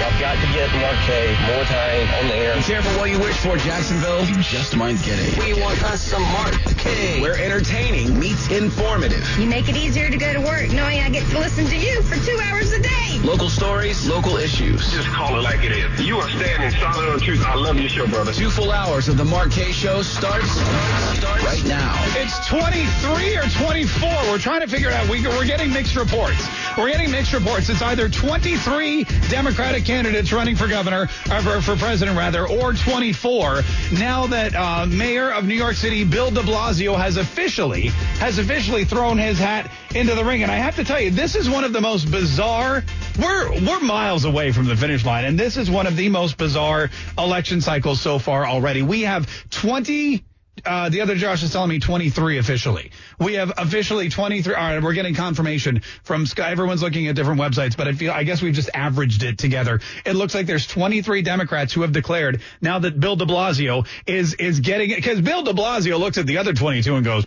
I've got to get Mark Kaye more time on the air. Be careful what you wish for, Jacksonville. You just might get it. We want us some Mark Kaye. Where entertaining meets informative. You make it easier to go to work knowing I get to listen to you for two hours a day. Local stories, local issues. Just call it like it is. You are standing solid on truth. I love your show, brother. Two full hours of the Mark Kaye Show starts, starts right now. It's 23 or 24. We're trying to figure it out. We, we're getting mixed reports. We're getting mixed reports. It's either 23 Democratic candidates running for governor, or for, for president rather, or 24. Now that uh, Mayor of New York City Bill De Blasio has officially has officially thrown his hat into the ring, and I have to tell you, this is one of the most bizarre. We're we're miles away from the finish line, and this is one of the most bizarre election cycles so far already. We have 20 uh, the other Josh is telling me 23 officially. We have officially 23. All right, we're getting confirmation from Sky. Everyone's looking at different websites, but I feel I guess we've just averaged it together. It looks like there's 23 Democrats who have declared now that Bill De Blasio is is getting it because Bill De Blasio looks at the other 22 and goes,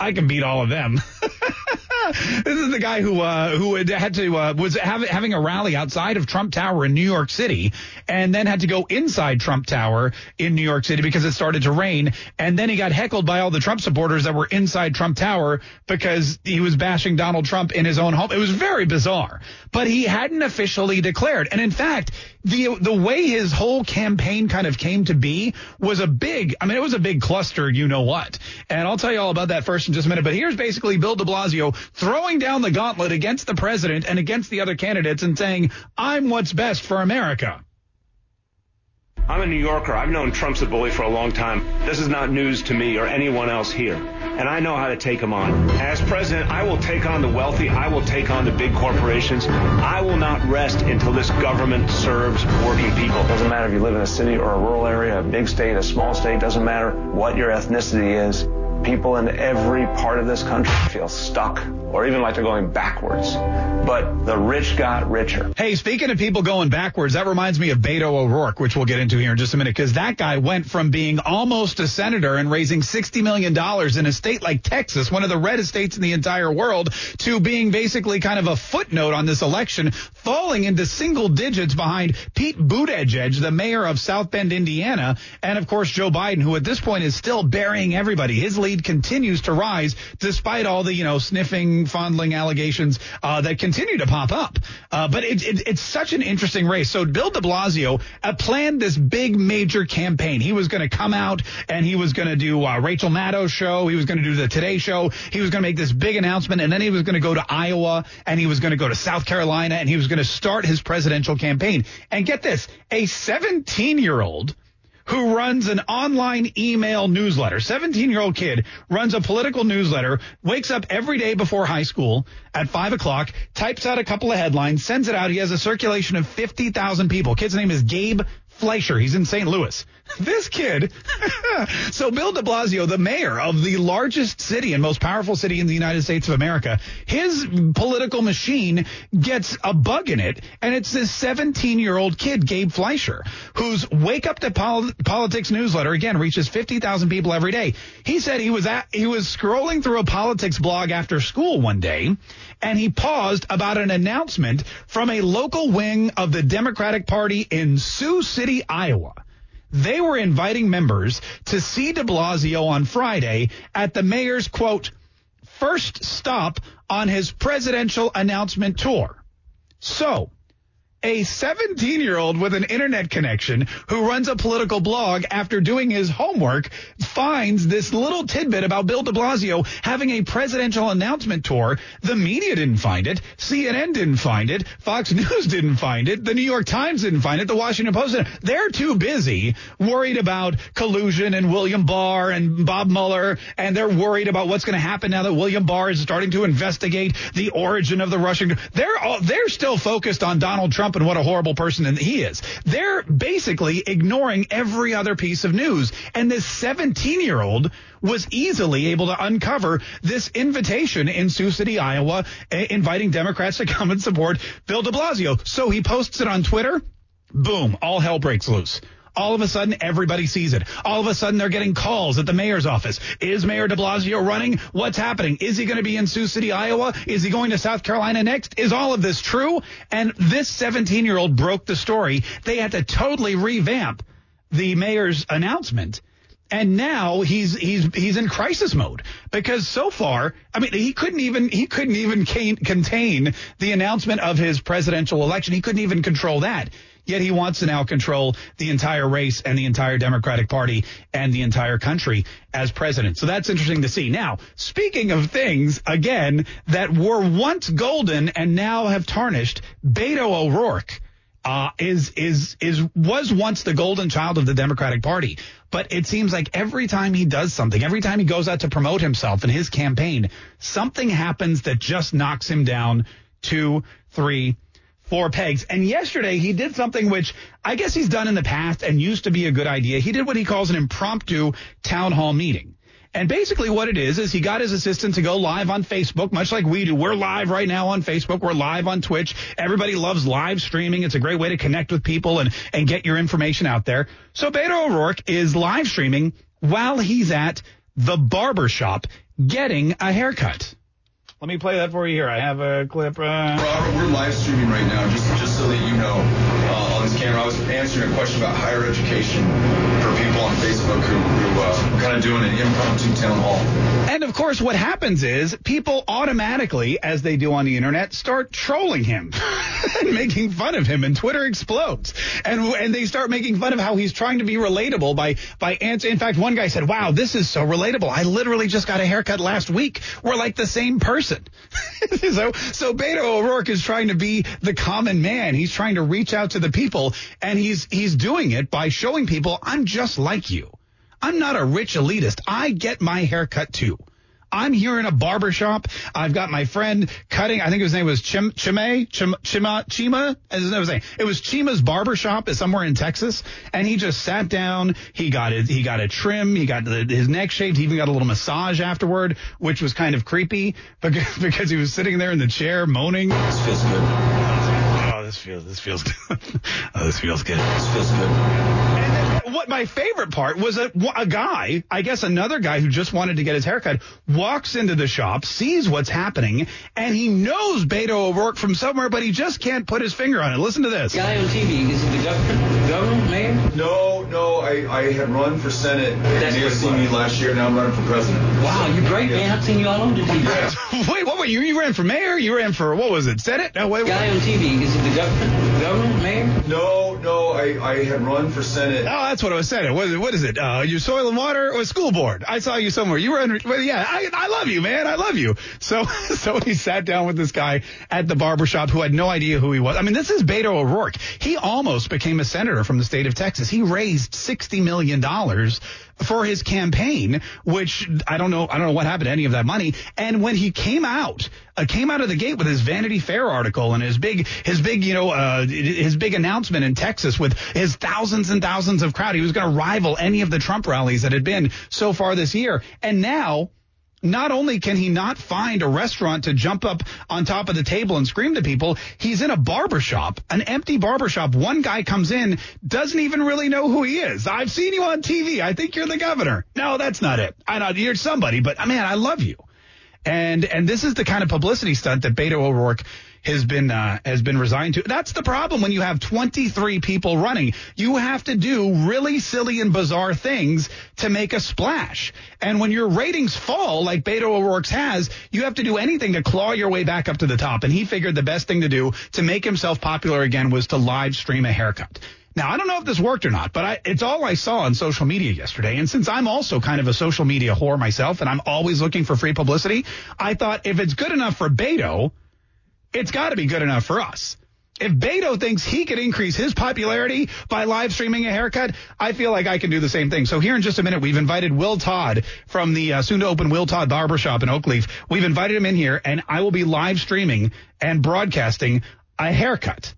"I can beat all of them." this is the guy who uh, who had, to uh, was have, having a rally outside of Trump Tower in New York City, and then had to go inside Trump Tower in New York City because it started to rain, and then he got heckled by all the Trump supporters that were inside Trump Tower because he was bashing Donald Trump in his own home. It was very bizarre, but he hadn't officially declared, and in fact, the the way his whole campaign kind of came to be was a big. I mean, it was a big cluster. You know what? And I'll tell you all about that first in just a minute. But here's basically Bill De Blasio throwing down the gauntlet against the president and against the other candidates and saying, I'm what's best for America. I'm a New Yorker. I've known Trump's a bully for a long time. This is not news to me or anyone else here. And I know how to take him on. As president, I will take on the wealthy. I will take on the big corporations. I will not rest until this government serves working people. Doesn't matter if you live in a city or a rural area, a big state, a small state, doesn't matter what your ethnicity is. People in every part of this country feel stuck or even like they're going backwards. But the rich got richer. Hey, speaking of people going backwards, that reminds me of Beto O'Rourke, which we'll get into here in just a minute, because that guy went from being almost a senator and raising $60 million in a state like Texas, one of the reddest states in the entire world, to being basically kind of a footnote on this election, falling into single digits behind Pete Buttigieg, the mayor of South Bend, Indiana, and of course Joe Biden, who at this point is still burying everybody. His lead continues to rise despite all the, you know, sniffing fondling allegations uh, that continue to pop up. Uh, but it, it, it's such an interesting race. So Bill de Blasio planned this big major campaign. He was going to come out and he was going to do uh, Rachel Maddow's show. He was going to do the Today Show. He was going to make this big announcement, and then he was going to go to Iowa and he was going to go to South Carolina and he was going to start his presidential campaign. And get this, a 17 year old who runs an online email newsletter. 17 year old kid runs a political newsletter, wakes up every day before high school at five o'clock, types out a couple of headlines, sends it out. He has a circulation of 50,000 people. Kid's name is Gabe Fleischer. He's in St. Louis. This kid, so Bill de Blasio, the mayor of the largest city and most powerful city in the United States of America, his political machine gets a bug in it, and it's this 17 year old kid, Gabe Fleischer, whose Wake Up to Pol- Politics newsletter, again, reaches 50,000 people every day. He said he was at, he was scrolling through a politics blog after school one day, and he paused about an announcement from a local wing of the Democratic Party in Sioux City, Iowa. They were inviting members to see de Blasio on Friday at the mayor's quote, first stop on his presidential announcement tour. So, a 17 year old with an internet connection who runs a political blog after doing his homework finds this little tidbit about Bill de Blasio having a presidential announcement tour. The media didn't find it. CNN didn't find it. Fox News didn't find it. The New York Times didn't find it. The Washington Post didn't. They're too busy worried about collusion and William Barr and Bob Mueller. And they're worried about what's going to happen now that William Barr is starting to investigate the origin of the Russian. They're all, they're still focused on Donald Trump Trump and what a horrible person he is. They're basically ignoring every other piece of news. And this 17 year old was easily able to uncover this invitation in Sioux City, Iowa, eh, inviting Democrats to come and support Bill de Blasio. So he posts it on Twitter. Boom, all hell breaks loose. All of a sudden, everybody sees it. All of a sudden, they're getting calls at the mayor's office. Is Mayor de Blasio running? What's happening? Is he going to be in Sioux City, Iowa? Is he going to South Carolina next? Is all of this true? And this 17 year old broke the story. They had to totally revamp the mayor's announcement. And now he's he's he's in crisis mode because so far, I mean, he couldn't even he couldn't even contain the announcement of his presidential election. He couldn't even control that. Yet he wants to now control the entire race and the entire Democratic Party and the entire country as president. So that's interesting to see. Now, speaking of things, again, that were once golden and now have tarnished, Beto O'Rourke. Uh, is is is was once the golden child of the Democratic Party, but it seems like every time he does something, every time he goes out to promote himself in his campaign, something happens that just knocks him down two, three, four pegs. And yesterday he did something which I guess he's done in the past and used to be a good idea. He did what he calls an impromptu town hall meeting. And basically what it is, is he got his assistant to go live on Facebook, much like we do. We're live right now on Facebook. We're live on Twitch. Everybody loves live streaming. It's a great way to connect with people and, and get your information out there. So Beto O'Rourke is live streaming while he's at the barber shop getting a haircut. Let me play that for you here. I have a clip. Uh... Robert, we're live streaming right now, just just so that you know camera. I was answering a question about higher education for people on Facebook who, who uh, kind of doing an impromptu town hall. And of course, what happens is people automatically, as they do on the internet, start trolling him and making fun of him, and Twitter explodes. And and they start making fun of how he's trying to be relatable by by answering. In fact, one guy said, "Wow, this is so relatable. I literally just got a haircut last week. We're like the same person." person. so, so Beto O'Rourke is trying to be the common man. He's trying to reach out to the people, and he's he's doing it by showing people I'm just like you. I'm not a rich elitist. I get my hair cut too. I'm here in a barber shop. I've got my friend cutting. I think his name was Chim, Chime, Chim, Chima, Chima. As I was saying, it was Chima's barber shop is somewhere in Texas. And he just sat down. He got it. He got a trim. He got the, his neck shaved. He even got a little massage afterward, which was kind of creepy because, because he was sitting there in the chair moaning. Feels good. Oh, this feels, this feels good. oh, this feels good. This feels good uh, what my favorite part was a, a guy, I guess another guy who just wanted to get his haircut, walks into the shop, sees what's happening, and he knows Beto O'Rourke from somewhere, but he just can't put his finger on it. Listen to this. Guy on TV, is it the governor, governor, mayor? No, no, I, I had run for Senate. That's you seen me last year, now I'm running for president. Wow, you're great, man. I've seen you all over the TV. wait, what you? You ran for mayor? You ran for, what was it, Senate? No, wait, Guy on TV, is it the governor, governor, mayor? No, no, I, I had run for Senate. Oh, that's what I was saying. What, what is it? Uh, your soil and water or school board? I saw you somewhere. You were under, well, yeah, I, I love you, man. I love you. So, so he sat down with this guy at the barbershop who had no idea who he was. I mean, this is Beto O'Rourke. He almost became a senator from the state of Texas. He raised $60 million for his campaign, which I don't know, I don't know what happened to any of that money. And when he came out, uh, came out of the gate with his Vanity Fair article and his big, his big, you know, uh, his big announcement in Texas with his thousands and thousands of crowd. He was going to rival any of the Trump rallies that had been so far this year. And now not only can he not find a restaurant to jump up on top of the table and scream to people, he's in a barbershop, an empty barbershop. One guy comes in, doesn't even really know who he is. I've seen you on TV. I think you're the governor. No, that's not it. I know you're somebody, but man, I love you. And and this is the kind of publicity stunt that Beto O'Rourke has been uh, has been resigned to. That's the problem when you have 23 people running. You have to do really silly and bizarre things to make a splash. And when your ratings fall, like Beto O'Rourke's has, you have to do anything to claw your way back up to the top. And he figured the best thing to do to make himself popular again was to live stream a haircut. Now, I don't know if this worked or not, but I, it's all I saw on social media yesterday. And since I'm also kind of a social media whore myself and I'm always looking for free publicity, I thought if it's good enough for Beto, it's got to be good enough for us. If Beto thinks he could increase his popularity by live streaming a haircut, I feel like I can do the same thing. So here in just a minute, we've invited Will Todd from the uh, soon to open Will Todd Barbershop in Oakleaf. We've invited him in here and I will be live streaming and broadcasting a haircut.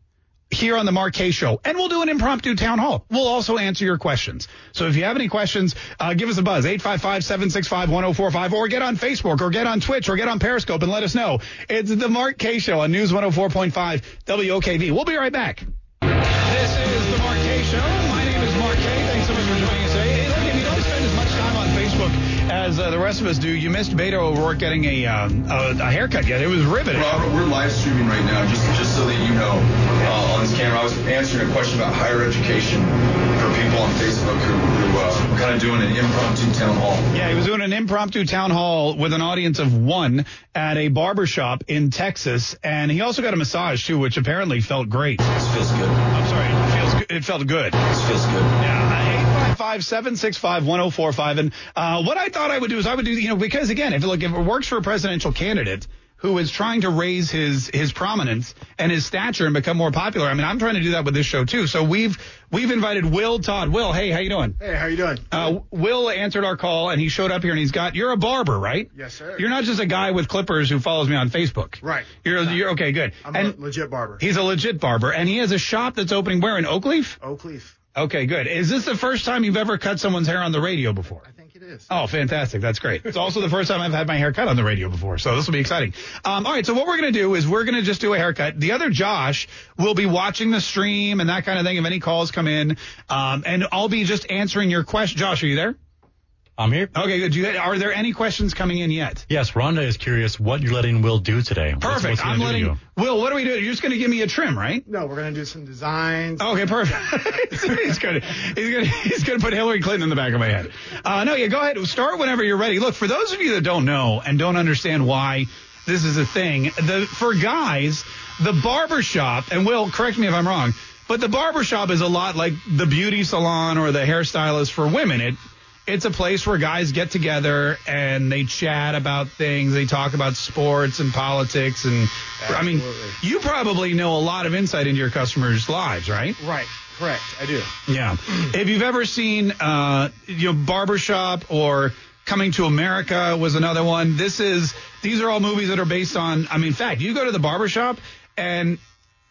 Here on the Mark Kaye Show, and we'll do an impromptu town hall. We'll also answer your questions. So if you have any questions, uh, give us a buzz, 855-765-1045, or get on Facebook, or get on Twitch, or get on Periscope and let us know. It's the Mark Kaye Show on News 104.5 WOKV. We'll be right back. This is the Mark Kaye Show. As uh, the rest of us do, you missed Beto O'Rourke getting a, um, a, a haircut yet. It was riveting. Robert, we're live streaming right now, just just so that you know. Uh, on this camera, I was answering a question about higher education for people on Facebook who, who uh, were kind of doing an impromptu town hall. Yeah, he was doing an impromptu town hall with an audience of one at a barber shop in Texas, and he also got a massage too, which apparently felt great. This feels good. I'm sorry, it feels good. It felt good. This feels good. Yeah, 855-765-1045. And uh, what I thought I would do is I would do, you know, because again, if look, if it works for a presidential candidate who is trying to raise his his prominence and his stature and become more popular, I mean, I'm trying to do that with this show too. So we've we've invited Will Todd. Will, hey, how you doing? Hey, how you doing? Uh, Will answered our call and he showed up here and he's got. You're a barber, right? Yes, sir. You're not just a guy with clippers who follows me on Facebook. Right. You're you're okay. Good. I'm and a legit barber. he's a legit barber and he has a shop that's opening where in Oakleaf. Oakleaf. Okay, good. Is this the first time you've ever cut someone's hair on the radio before? I think it is. Oh, fantastic. That's great. It's also the first time I've had my hair cut on the radio before, so this will be exciting. Um, all right, so what we're going to do is we're going to just do a haircut. The other Josh will be watching the stream and that kind of thing if any calls come in, um, and I'll be just answering your question. Josh, are you there? I'm here. Okay, good. Do you, are there any questions coming in yet? Yes, Rhonda is curious what you're letting Will do today. What's- Perfect. what's he I'm gonna do to letting you? Will. What are we doing? You're just going to give me a trim, right? No, we're gonna do some designs. Okay, perfect. he's gonna he's gonna he's gonna put Hillary Clinton in the back of my head. Uh, no, yeah, go ahead. Start whenever you're ready. Look, for those of you that don't know and don't understand why this is a thing, the for guys, the barber shop, and Will, correct me if I'm wrong, but the barber shop is a lot like the beauty salon or the hairstylist for women. It it's a place where guys get together and they chat about things. They talk about sports and politics and I mean, you probably know a lot of insight into your customers' lives, right? Right. Correct. I do. Yeah. if you've ever seen, uh, you know, Barbershop or Coming to America was another one. This is, these are all movies that are based on, I mean, in fact, you go to the barbershop and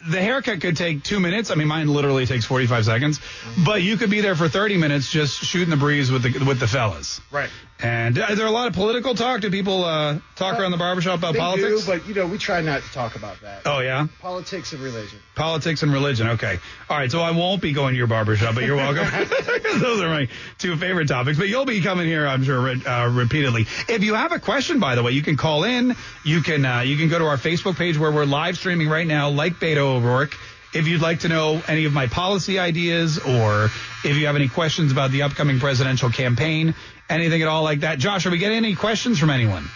the haircut could take two minutes. I mean, mine literally takes 45 seconds, but you could be there for 30 minutes just shooting the breeze with the, with the fellas. Right. And is there a lot of political talk? Do people, uh, talk around the barbershop about they politics? do, but you know, we try not to talk about that. oh, yeah. Politics and religion. Politics and religion. Okay. All right. So I won't be going to your barbershop, but you're welcome. Those are my two favorite topics. But you'll be coming here, I'm sure, uh, repeatedly. If you have a question, by the way, you can call in. You can uh, you can go to our Facebook page where we're live streaming right now, like Beto O'Rourke. If you'd like to know any of my policy ideas, or if you have any questions about the upcoming presidential campaign, anything at all like that, Josh, are we getting any questions from anyone?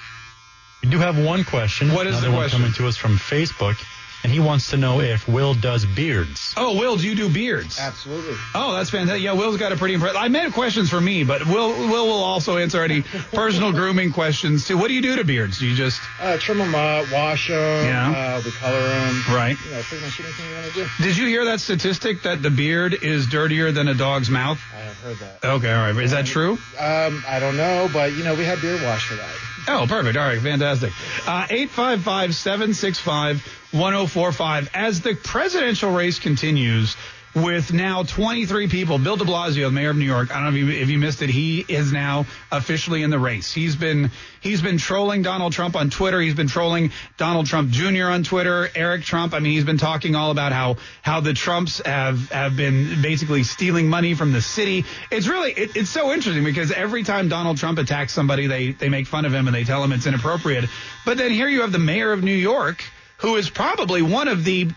We do have one question. What is the Another one question? coming to us from Facebook, and he wants to know if Will does beards. Oh, Will, do you do beards? Absolutely. Oh, that's fantastic. Yeah, Will's got a pretty impressive. I meant questions for me, but Will Will will also answer any personal grooming questions too. What do you do to beards? Do you just uh, trim them up, wash them, yeah. uh, we color them, right? You know, pretty much anything you want to do. Did you hear that statistic that the beard is dirtier than a dog's mouth? I have heard that. Okay, all right. Is that true? Um, I don't know, but you know, we have beard wash for that. Oh, perfect. All right, fantastic. Uh, 855 765 1045. As the presidential race continues, with now 23 people. Bill de Blasio, the mayor of New York, I don't know if you, if you, missed it, he is now officially in the race. He's been he's been trolling Donald Trump on Twitter. He's been trolling Donald Trump Jr. on Twitter. Eric Trump. I mean, he's been talking all about how how the Trumps have have been basically stealing money from the city. It's really it, it's so interesting because every time Donald Trump attacks somebody, they they make fun of him and they tell him it's inappropriate. But then here you have the mayor of New York who is probably one of the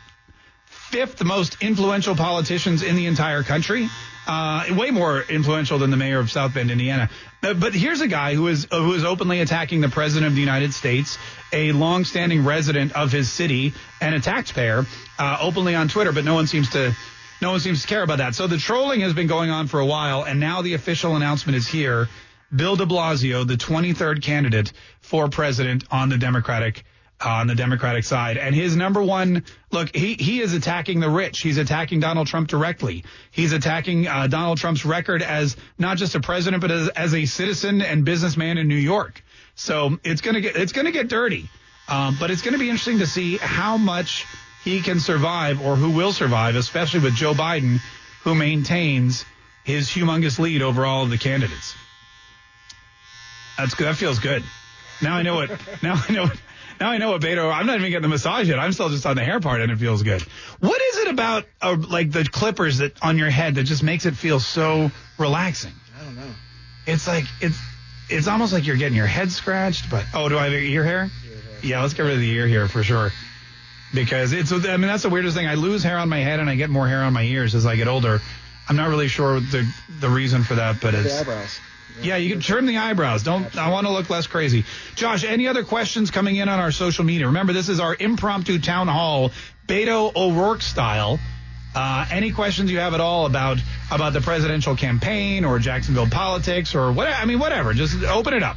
fifth most influential politicians in the entire country. Uh, way more influential than the mayor of South Bend, Indiana. Uh, but here's a guy who is who is openly attacking the president of the United States, a longstanding resident of his city and a taxpayer, uh, openly on Twitter. But no one seems to no one seems to care about that. So the trolling has been going on for a while, and now the official announcement is here. Bill De Blasio, the 23rd candidate for president on the Democratic on the Democratic side. And his number one look, he he is attacking the rich. He's attacking Donald Trump directly. He's attacking uh, Donald Trump's record as not just a president, but as, as a citizen and businessman in New York. So it's gonna get it's gonna get dirty. Um, but it's going to be interesting to see how much he can survive or who will survive, especially with Joe Biden, who maintains his humongous lead over all of the candidates. That's good. That feels good. Now I know what. Now I know. What, now I know what Beto. I'm not even getting the massage yet. I'm still just on the hair part, and it feels good. What is it about uh, like the clippers that on your head that just makes it feel so relaxing? I don't know. It's like it's it's almost like you're getting your head scratched. But oh, do I have ear hair? Yeah, let's get rid of the ear hair for sure. Because it's I mean that's the weirdest thing. I lose hair on my head and I get more hair on my ears as I get older. I'm not really sure the the reason for that, but The it's eyebrows. Yeah, you can trim the eyebrows. Don't I want to look less crazy. Josh, any other questions coming in on our social media? Remember, this is our impromptu town hall, Beto O'Rourke style. Uh, any questions you have at all about about the presidential campaign or Jacksonville politics or what? I mean, whatever. Just open it up.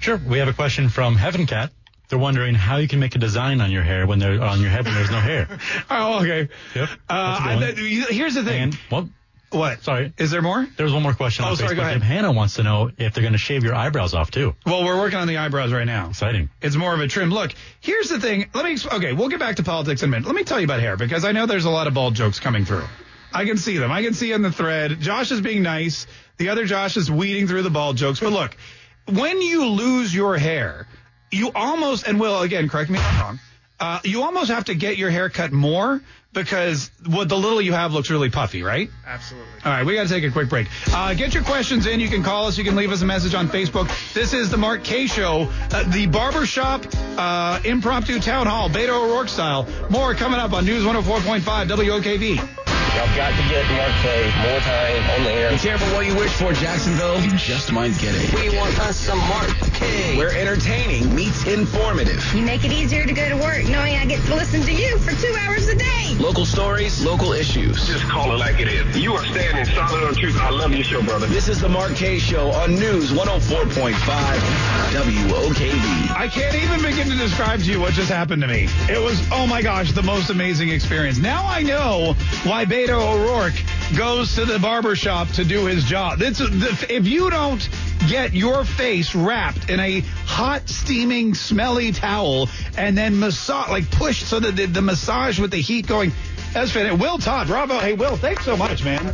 Sure. We have a question from Heaven Cat. They're wondering how you can make a design on your hair when they're on your head when there's no hair. Oh, okay. Yep. Uh, That's a good I, here's the thing. And well, what? sorry. Is there more? There's one more question Oh, sorry, Facebook. go ahead. If Hannah wants to know if they're going to shave your eyebrows off too. Well, we're working on the eyebrows right now. Exciting. It's more of a trim. Look, here's the thing. Let me, okay, we'll get back to politics in a minute. Let me tell you about hair because I know there's a lot of bald jokes coming through. I can see them. I can see in the thread. Josh is being nice. The other Josh is weeding through the bald jokes. But look, when you lose your hair, you almost, and Will, again, correct me if I'm wrong, uh, you almost have to get your hair cut more because what the little you have looks really puffy, right? Absolutely. All right, we got to take a quick break. Uh, get your questions in. You can call us. You can leave us a message on Facebook. This is the Mark Kaye Show, uh, the barbershop uh, impromptu town hall, Beto O'Rourke style. More coming up on News 104.5 WOKV. Y'all got to get Mark Kaye more time on the air. Be careful what you wish for, Jacksonville. You just might get it. We want us some Mark Kaye. Where entertaining meets informative. You make it easier to go to work knowing I get to listen to you for two hours a day. Local stories, local issues. Just call it like it is. You are standing solid on truth. I love your show, brother. This is the Mark Kaye Show on News 104.5 WOKV. I can't even begin to describe to you what just happened to me. It was, oh my gosh, the most amazing experience. Now I know why Beto O'Rourke goes to the barbershop to do his job. It's, if you don't get your face wrapped in a hot, steaming, smelly towel and then massage, like push so that the, the massage with the heat going, that's fantastic. Will Todd, bravo. Hey, Will, thanks so much, man.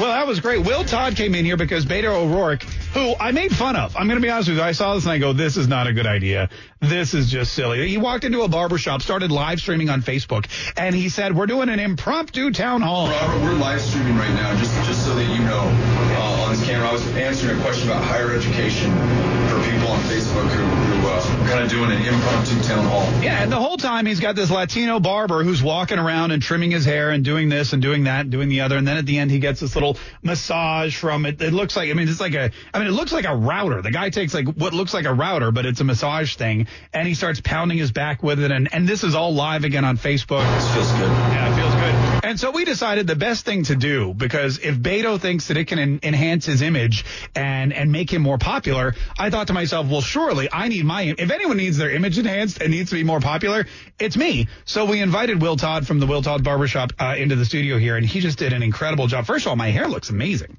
Well, that was great. Will Todd came in here because Beto O'Rourke, who I made fun of. I'm going to be honest with you. I saw this and I go, this is not a good idea. This is just silly. He walked into a barbershop, started live streaming on Facebook, and he said, we're doing an impromptu town hall. Robert, we're live streaming right now, just just so that you know, uh, on this camera. I was answering a question about higher education for people on Facebook who, uh, kind of doing an impromptu town hall. Yeah, and the whole time he's got this Latino barber who's walking around and trimming his hair and doing this and doing that and doing the other. And then at the end, he gets this little massage from it. It looks like, I mean, it's like a, I mean, it looks like a router. The guy takes like what looks like a router, but it's a massage thing. And he starts pounding his back with it. And, and this is all live again on Facebook. This feels good. Yeah, it feels good. And so we decided the best thing to do because if Beto thinks that it can en- enhance his image and and make him more popular, I thought to myself, well, surely I need my if anyone needs their image enhanced and needs to be more popular, it's me. So we invited Will Todd from the Will Todd Barbershop uh, into the studio here, and he just did an incredible job. First of all, my hair looks amazing.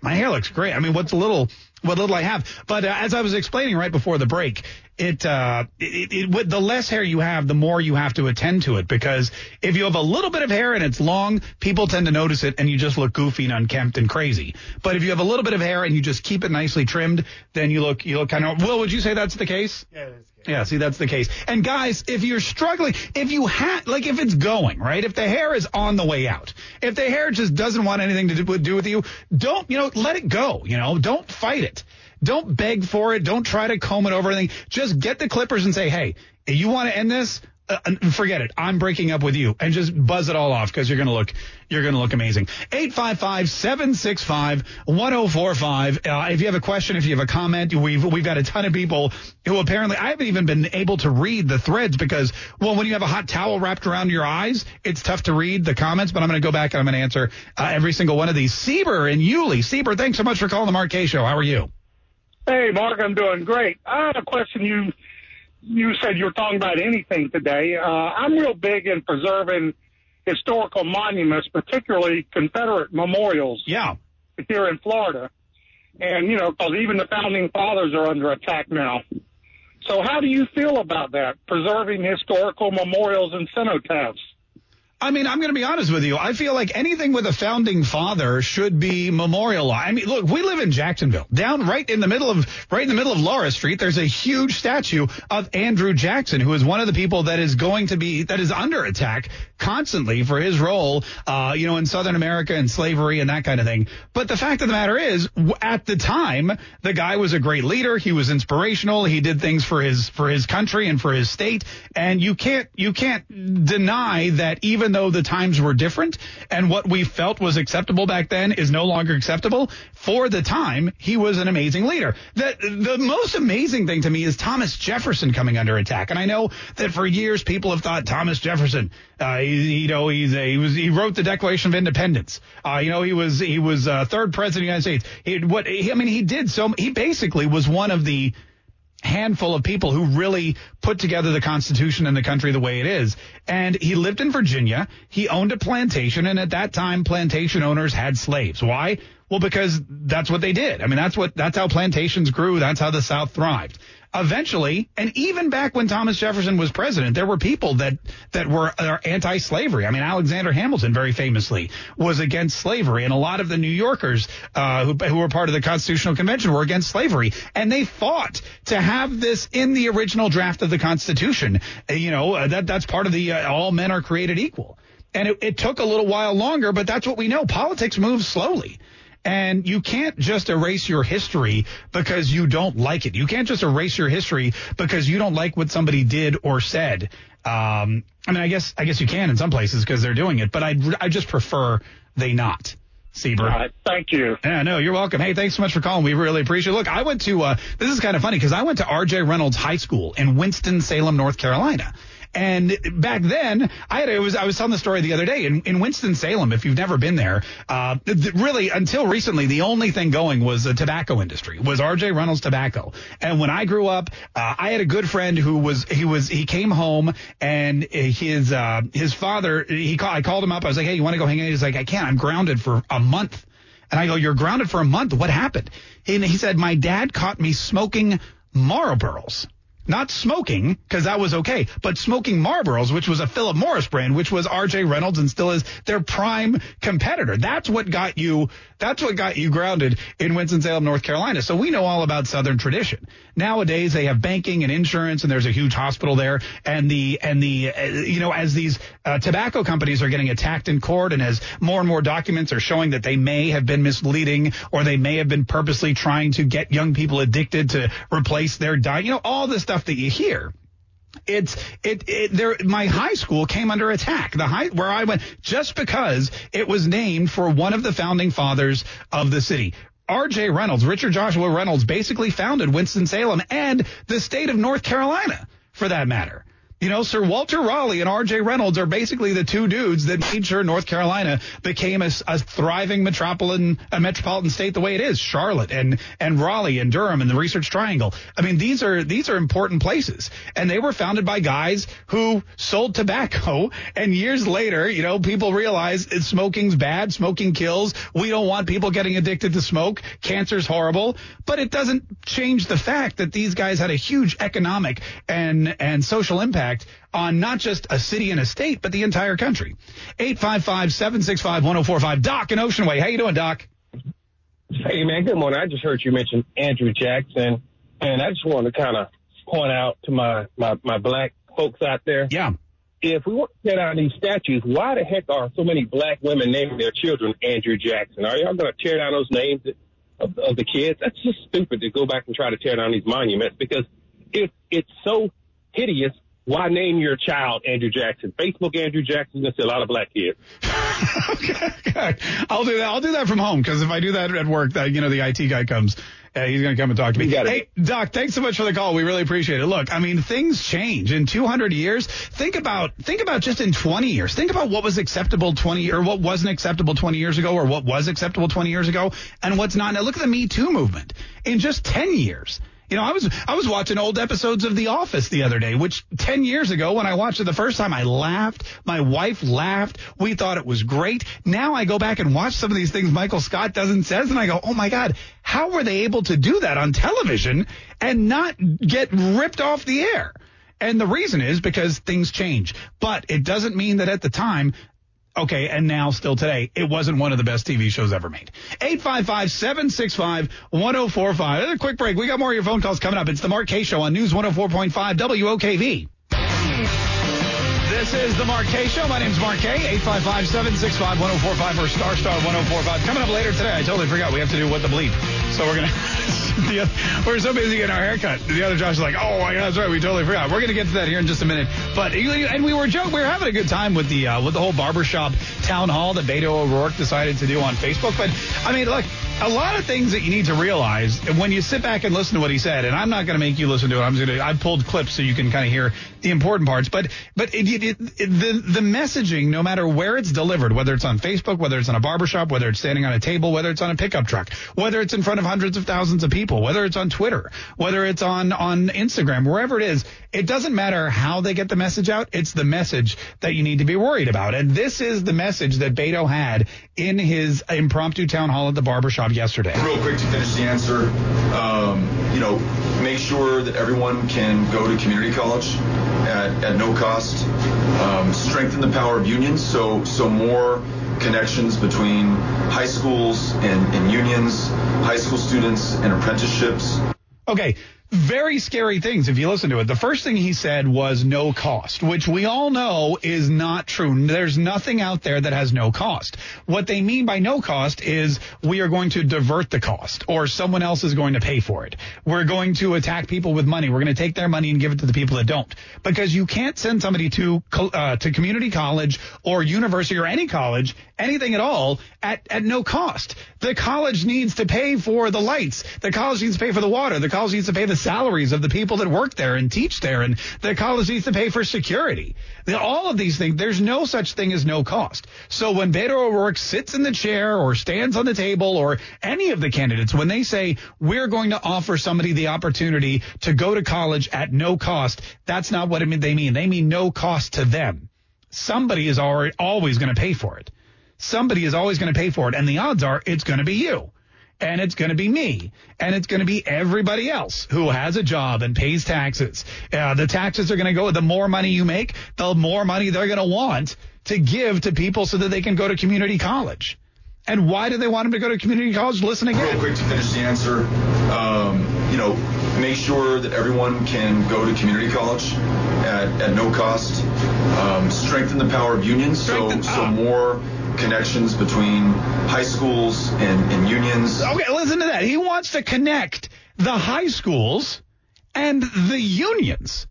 My hair looks great. I mean, what's a little what little I have. But uh, as I was explaining right before the break, it, uh, it, it, with the less hair you have, the more you have to attend to it because if you have a little bit of hair and it's long, people tend to notice it and you just look goofy and unkempt and crazy. But if you have a little bit of hair and you just keep it nicely trimmed, then you look, you look kind of, Will, would you say that's the case? Yeah, it is. Yeah, see, that's the case. And guys, if you're struggling, if you have, like, if it's going, right? If the hair is on the way out, if the hair just doesn't want anything to do with you, don't, you know, let it go, you know, don't fight it. Don't beg for it. Don't try to comb it over anything. Just get the clippers and say, hey, you want to end this? Uh, forget it. I'm breaking up with you and just buzz it all off because you're going to look, you're going to look amazing. 855-765-1045. Uh, if you have a question, if you have a comment, we've, we've got a ton of people who apparently, I haven't even been able to read the threads because, well, when you have a hot towel wrapped around your eyes, it's tough to read the comments, but I'm going to go back and I'm going to answer uh, every single one of these. Sieber and Yulee. Sieber, thanks so much for calling the Kaye Show. How are you? Hey, Mark, I'm doing great. I had a question. You you said you were talking about anything today. Uh, I'm real big in preserving historical monuments, particularly Confederate memorials Yeah. here in Florida. And, you know, because even the founding fathers are under attack now. So how do you feel about that, preserving historical memorials and cenotaphs? I mean, I'm going to be honest with you. I feel like anything with a founding father should be memorialized. I mean, look, we live in Jacksonville, down right in the middle of right in the middle of Laura Street. There's a huge statue of Andrew Jackson, who is one of the people that is going to be that is under attack constantly for his role, uh, you know, in Southern America and slavery and that kind of thing. But the fact of the matter is, at the time, the guy was a great leader. He was inspirational. He did things for his for his country and for his state. And you can't you can't deny that even though the times were different and what we felt was acceptable back then is no longer acceptable, for the time, he was an amazing leader. The, the most amazing thing to me is Thomas Jefferson coming under attack. And I know that for years people have thought Thomas Jefferson, uh, he, you know, he's a, he was, he wrote the Declaration of Independence. Uh, you know, he was, he was, uh, third president of the United States. He, what, he, I mean, he did so, he basically was one of the, handful of people who really put together the Constitution and the country the way it is. And he lived in Virginia. He owned a plantation. And at that time, plantation owners had slaves. Why? Well, because that's what they did. I mean, that's what, that's how plantations grew. That's how the South thrived. Eventually, and even back when Thomas Jefferson was president, there were people that, that were uh, anti-slavery. I mean, Alexander Hamilton very famously was against slavery, and a lot of the New Yorkers uh, who, who were part of the Constitutional Convention were against slavery, and they fought to have this in the original draft of the Constitution. Uh, you know, uh, that that's part of the uh, all men are created equal. And it, it took a little while longer, but that's what we know. Politics moves slowly. And you can't just erase your history because you don't like it. You can't just erase your history because you don't like what somebody did or said. Um, I mean, I guess I guess you can in some places because they're doing it, but I I just prefer they not. Sieber. All right. Thank you. Yeah, no, you're welcome. Hey, thanks so much for calling. We really appreciate it. Look, I went to, uh, this is kind of funny because I went to RJ Reynolds High School in Winston-Salem, North Carolina. And back then, I had, it was, I was telling the story the other day in, in Winston-Salem. If you've never been there, uh, th- really until recently, the only thing going was the tobacco industry, was RJ Reynolds Tobacco. And when I grew up, uh, I had a good friend who was, he was, he came home and his, uh, his father, he called, I called him up. I was like, Hey, you want to go hang out? He's like, I can't. I'm grounded for a month. And I go, You're grounded for a month. What happened? And he said, My dad caught me smoking Marlboros. Not smoking, because that was okay, but smoking Marlboros, which was a Philip Morris brand, which was RJ Reynolds and still is their prime competitor. That's what got you, that's what got you grounded in Winston-Salem, North Carolina. So we know all about Southern tradition. Nowadays they have banking and insurance and there's a huge hospital there. And the, and the, uh, you know, as these uh, tobacco companies are getting attacked in court and as more and more documents are showing that they may have been misleading or they may have been purposely trying to get young people addicted to replace their diet, you know, all the stuff that you hear it's it, it there my high school came under attack the high where i went just because it was named for one of the founding fathers of the city RJ Reynolds, Richard Joshua Reynolds basically founded Winston-Salem and the state of North Carolina for that matter. You know, Sir Walter Raleigh and R.J. Reynolds are basically the two dudes that made sure North Carolina became a, a thriving metropolitan, a metropolitan state the way it is. Charlotte and, and Raleigh and Durham and the Research Triangle. I mean, these are, these are important places. And they were founded by guys who sold tobacco. And years later, you know, people realize smoking's bad. Smoking kills. We don't want people getting addicted to smoke. Cancer's horrible. But it doesn't change the fact that these guys had a huge economic and, and social impact on not just a city and a state, but the entire country. 855-765-1045. Doc in Ocean Way. How you doing, Doc? Hey, man. Good morning. I just heard you mention Andrew Jackson, and I just wanted to kind of point out to my, my, my black folks out there. Yeah. If we want to tear down these statues, why the heck are so many black women naming their children Andrew Jackson? Are y'all going to tear down those names of, of the kids? That's just stupid to go back and try to tear down these monuments because if it's so hideous, why name your child Andrew Jackson? Facebook Andrew Jackson is a lot of black kids. okay, okay, I'll do that. I'll do that from home because if I do that at work, that you know the IT guy comes. Uh, he's going to come and talk to me. Hey, Doc, thanks so much for the call. We really appreciate it. Look, I mean, things change in 200 years. Think about, think about just in 20 years. Think about what was acceptable 20 or what wasn't acceptable 20 years ago or what was acceptable 20 years ago and what's not. Now look at the Me Too movement in just 10 years. You know, I was I was watching old episodes of The Office the other day, which 10 years ago when I watched it the first time, I laughed. My wife laughed. We thought it was great. Now I go back and watch some of these things Michael Scott does and says, and I go, oh my God, how were they able to do that on television and not get ripped off the air? And the reason is because things change. But it doesn't mean that at the time Okay, and now still today, it wasn't one of the best TV shows ever made. 855-765-1045. A quick break. We got more of your phone calls coming up. It's the Mark Kaye Show on News 104.5 WOKV. This is the Mark Kaye Show. My name's Mark Kaye. 855-765-1045 or star star 1045. Coming up later today, I totally forgot we have to do what the bleep. So we're gonna. the other, we're so busy getting our haircut. The other Josh is like, oh my god, that's right, we totally forgot. We're gonna get to that here in just a minute. But and we were joking, we were having a good time with the uh, with the whole barbershop town hall that Beto O'Rourke decided to do on Facebook. But I mean, look, a lot of things that you need to realize when you sit back and listen to what he said. And I'm not going to make you listen to it. I'm going to. I pulled clips so you can kind of hear the important parts. But but it, it, it, the the messaging, no matter where it's delivered, whether it's on Facebook, whether it's on a barbershop, whether it's standing on a table, whether it's on a pickup truck, whether it's in front of hundreds of thousands of people, whether it's on Twitter, whether it's on on Instagram, wherever it is, it doesn't matter how they get the message out. It's the message that you need to be worried about. And this is the message that Beto had in his impromptu town hall at the barbershop yesterday. Real quick to finish the answer, um, you know, make sure that everyone can go to community college at, at no cost. Um, strengthen the power of unions, so so more connections between high schools and, and unions, high school students and apprenticeships. Okay, very scary things if you listen to it. The first thing he said was no cost, which we all know is not true. There's nothing out there that has no cost. What they mean by no cost is we are going to divert the cost or someone else is going to pay for it. We're going to attack people with money. We're going to take their money and give it to the people that don't because you can't send somebody to, uh, to community college or university or any college, anything at all at, at no cost. The college needs to pay for the lights. The college needs to pay for the water. The college needs to pay the salaries of the people that work there and teach there, and the college needs to pay for security. All of these things, there's no such thing as no cost. So when Beto O'Rourke sits in the chair or stands on the table or any of the candidates, when they say we're going to offer somebody the opportunity to go to college at no cost, that's not what they mean. They mean no cost to them. Somebody is already, always going to pay for it. Somebody is always going to pay for it, and the odds are it's going to be you and it's going to be me, and it's going to be everybody else who has a job and pays taxes. Uh, the taxes are going to go. The more money you make, the more money they're going to want to give to people so that they can go to community college. And why do they want them to go to community college? Listen again. Real quick to finish the answer, um, you know, make sure that everyone can go to community college at, at no cost. Um, strengthen the power of unions, strengthen, so so more connections between high schools and, and unions. Okay, listen to that. He wants to connect the high schools and the unions.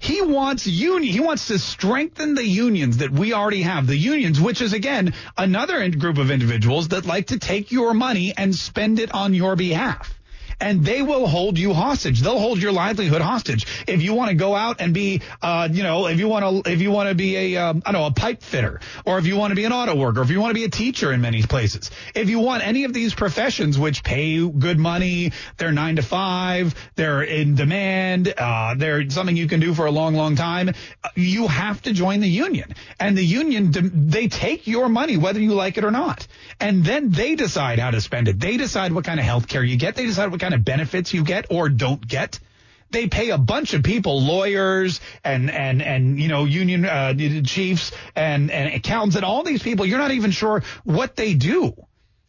He wants union. He wants to strengthen the unions that we already have. The unions, which is again another group of individuals that like to take your money and spend it on your behalf and they will hold you hostage. They'll hold your livelihood hostage. If you want to go out and be, uh, you know, if you want to, if you want to be a, um, I don't know, a pipe fitter, or if you want to be an auto worker, if you want to be a teacher in many places, if you want any of these professions which pay good money, they're nine to five, they're in demand, uh, they're something you can do for a long, long time, you have to join the union. And the union, they take your money whether you like it or not. And then they decide how to spend it. They decide what kind of health care you get. They decide what kind of benefits you get or don't get. They pay a bunch of people, lawyers and and and you know union uh, chiefs and and accountants and all these people. You're not even sure what they do.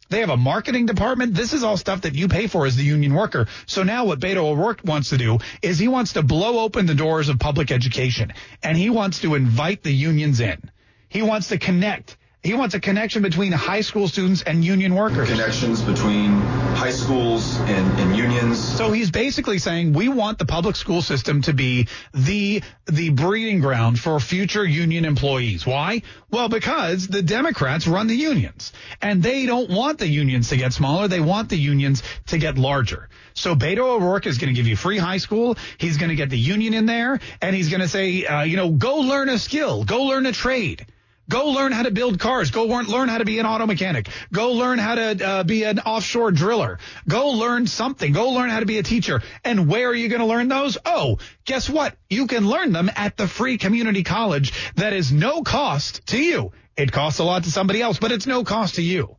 They have a marketing department. This is all stuff that you pay for as the union worker. So now what Beto O'Rourke wants to do is he wants to blow open the doors of public education and he wants to invite the unions in. He wants to connect he wants a connection between high school students and union workers. Connections between high schools and, and, unions. So he's basically saying we want the public school system to be the the breeding ground for future union employees. Why? Well, because the Democrats run the unions and they don't want the unions to get smaller. They want the unions to get larger. So Beto O'Rourke is going to give you free high school. He's going to get the union in there and he's going to say, uh, you know, go learn a skill, go learn a trade. Go learn how to build cars. Go learn how to be an auto mechanic. Go learn how to uh, be an offshore driller. Go learn something. Go learn how to be a teacher. And where are you going to learn those? Oh, guess what? You can learn them at the free community college that is no cost to you. It costs a lot to somebody else, but it's no cost to you.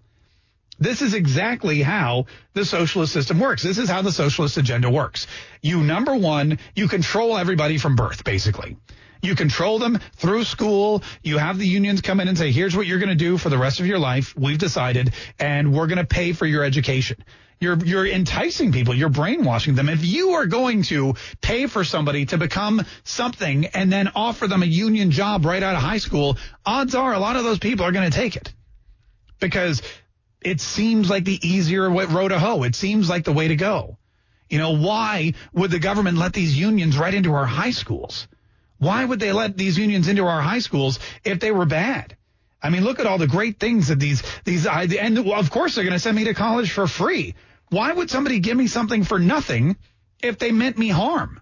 This is exactly how the socialist system works. This is how the socialist agenda works. You, number one, you control everybody from birth, basically You control them through school. You have the unions come in and say, here's what you're going to do for the rest of your life. We've decided, and we're going to pay for your education. You're, you're enticing people. You're brainwashing them. If you are going to pay for somebody to become something and then offer them a union job right out of high school, odds are a lot of those people are going to take it because it seems like the easier road to hoe. It seems like the way to go. You know, why would the government let these unions right into our high schools? Why would they let these unions into our high schools if they were bad? I mean, look at all the great things that these, these, and of course they're going to send me to college for free. Why would somebody give me something for nothing if they meant me harm?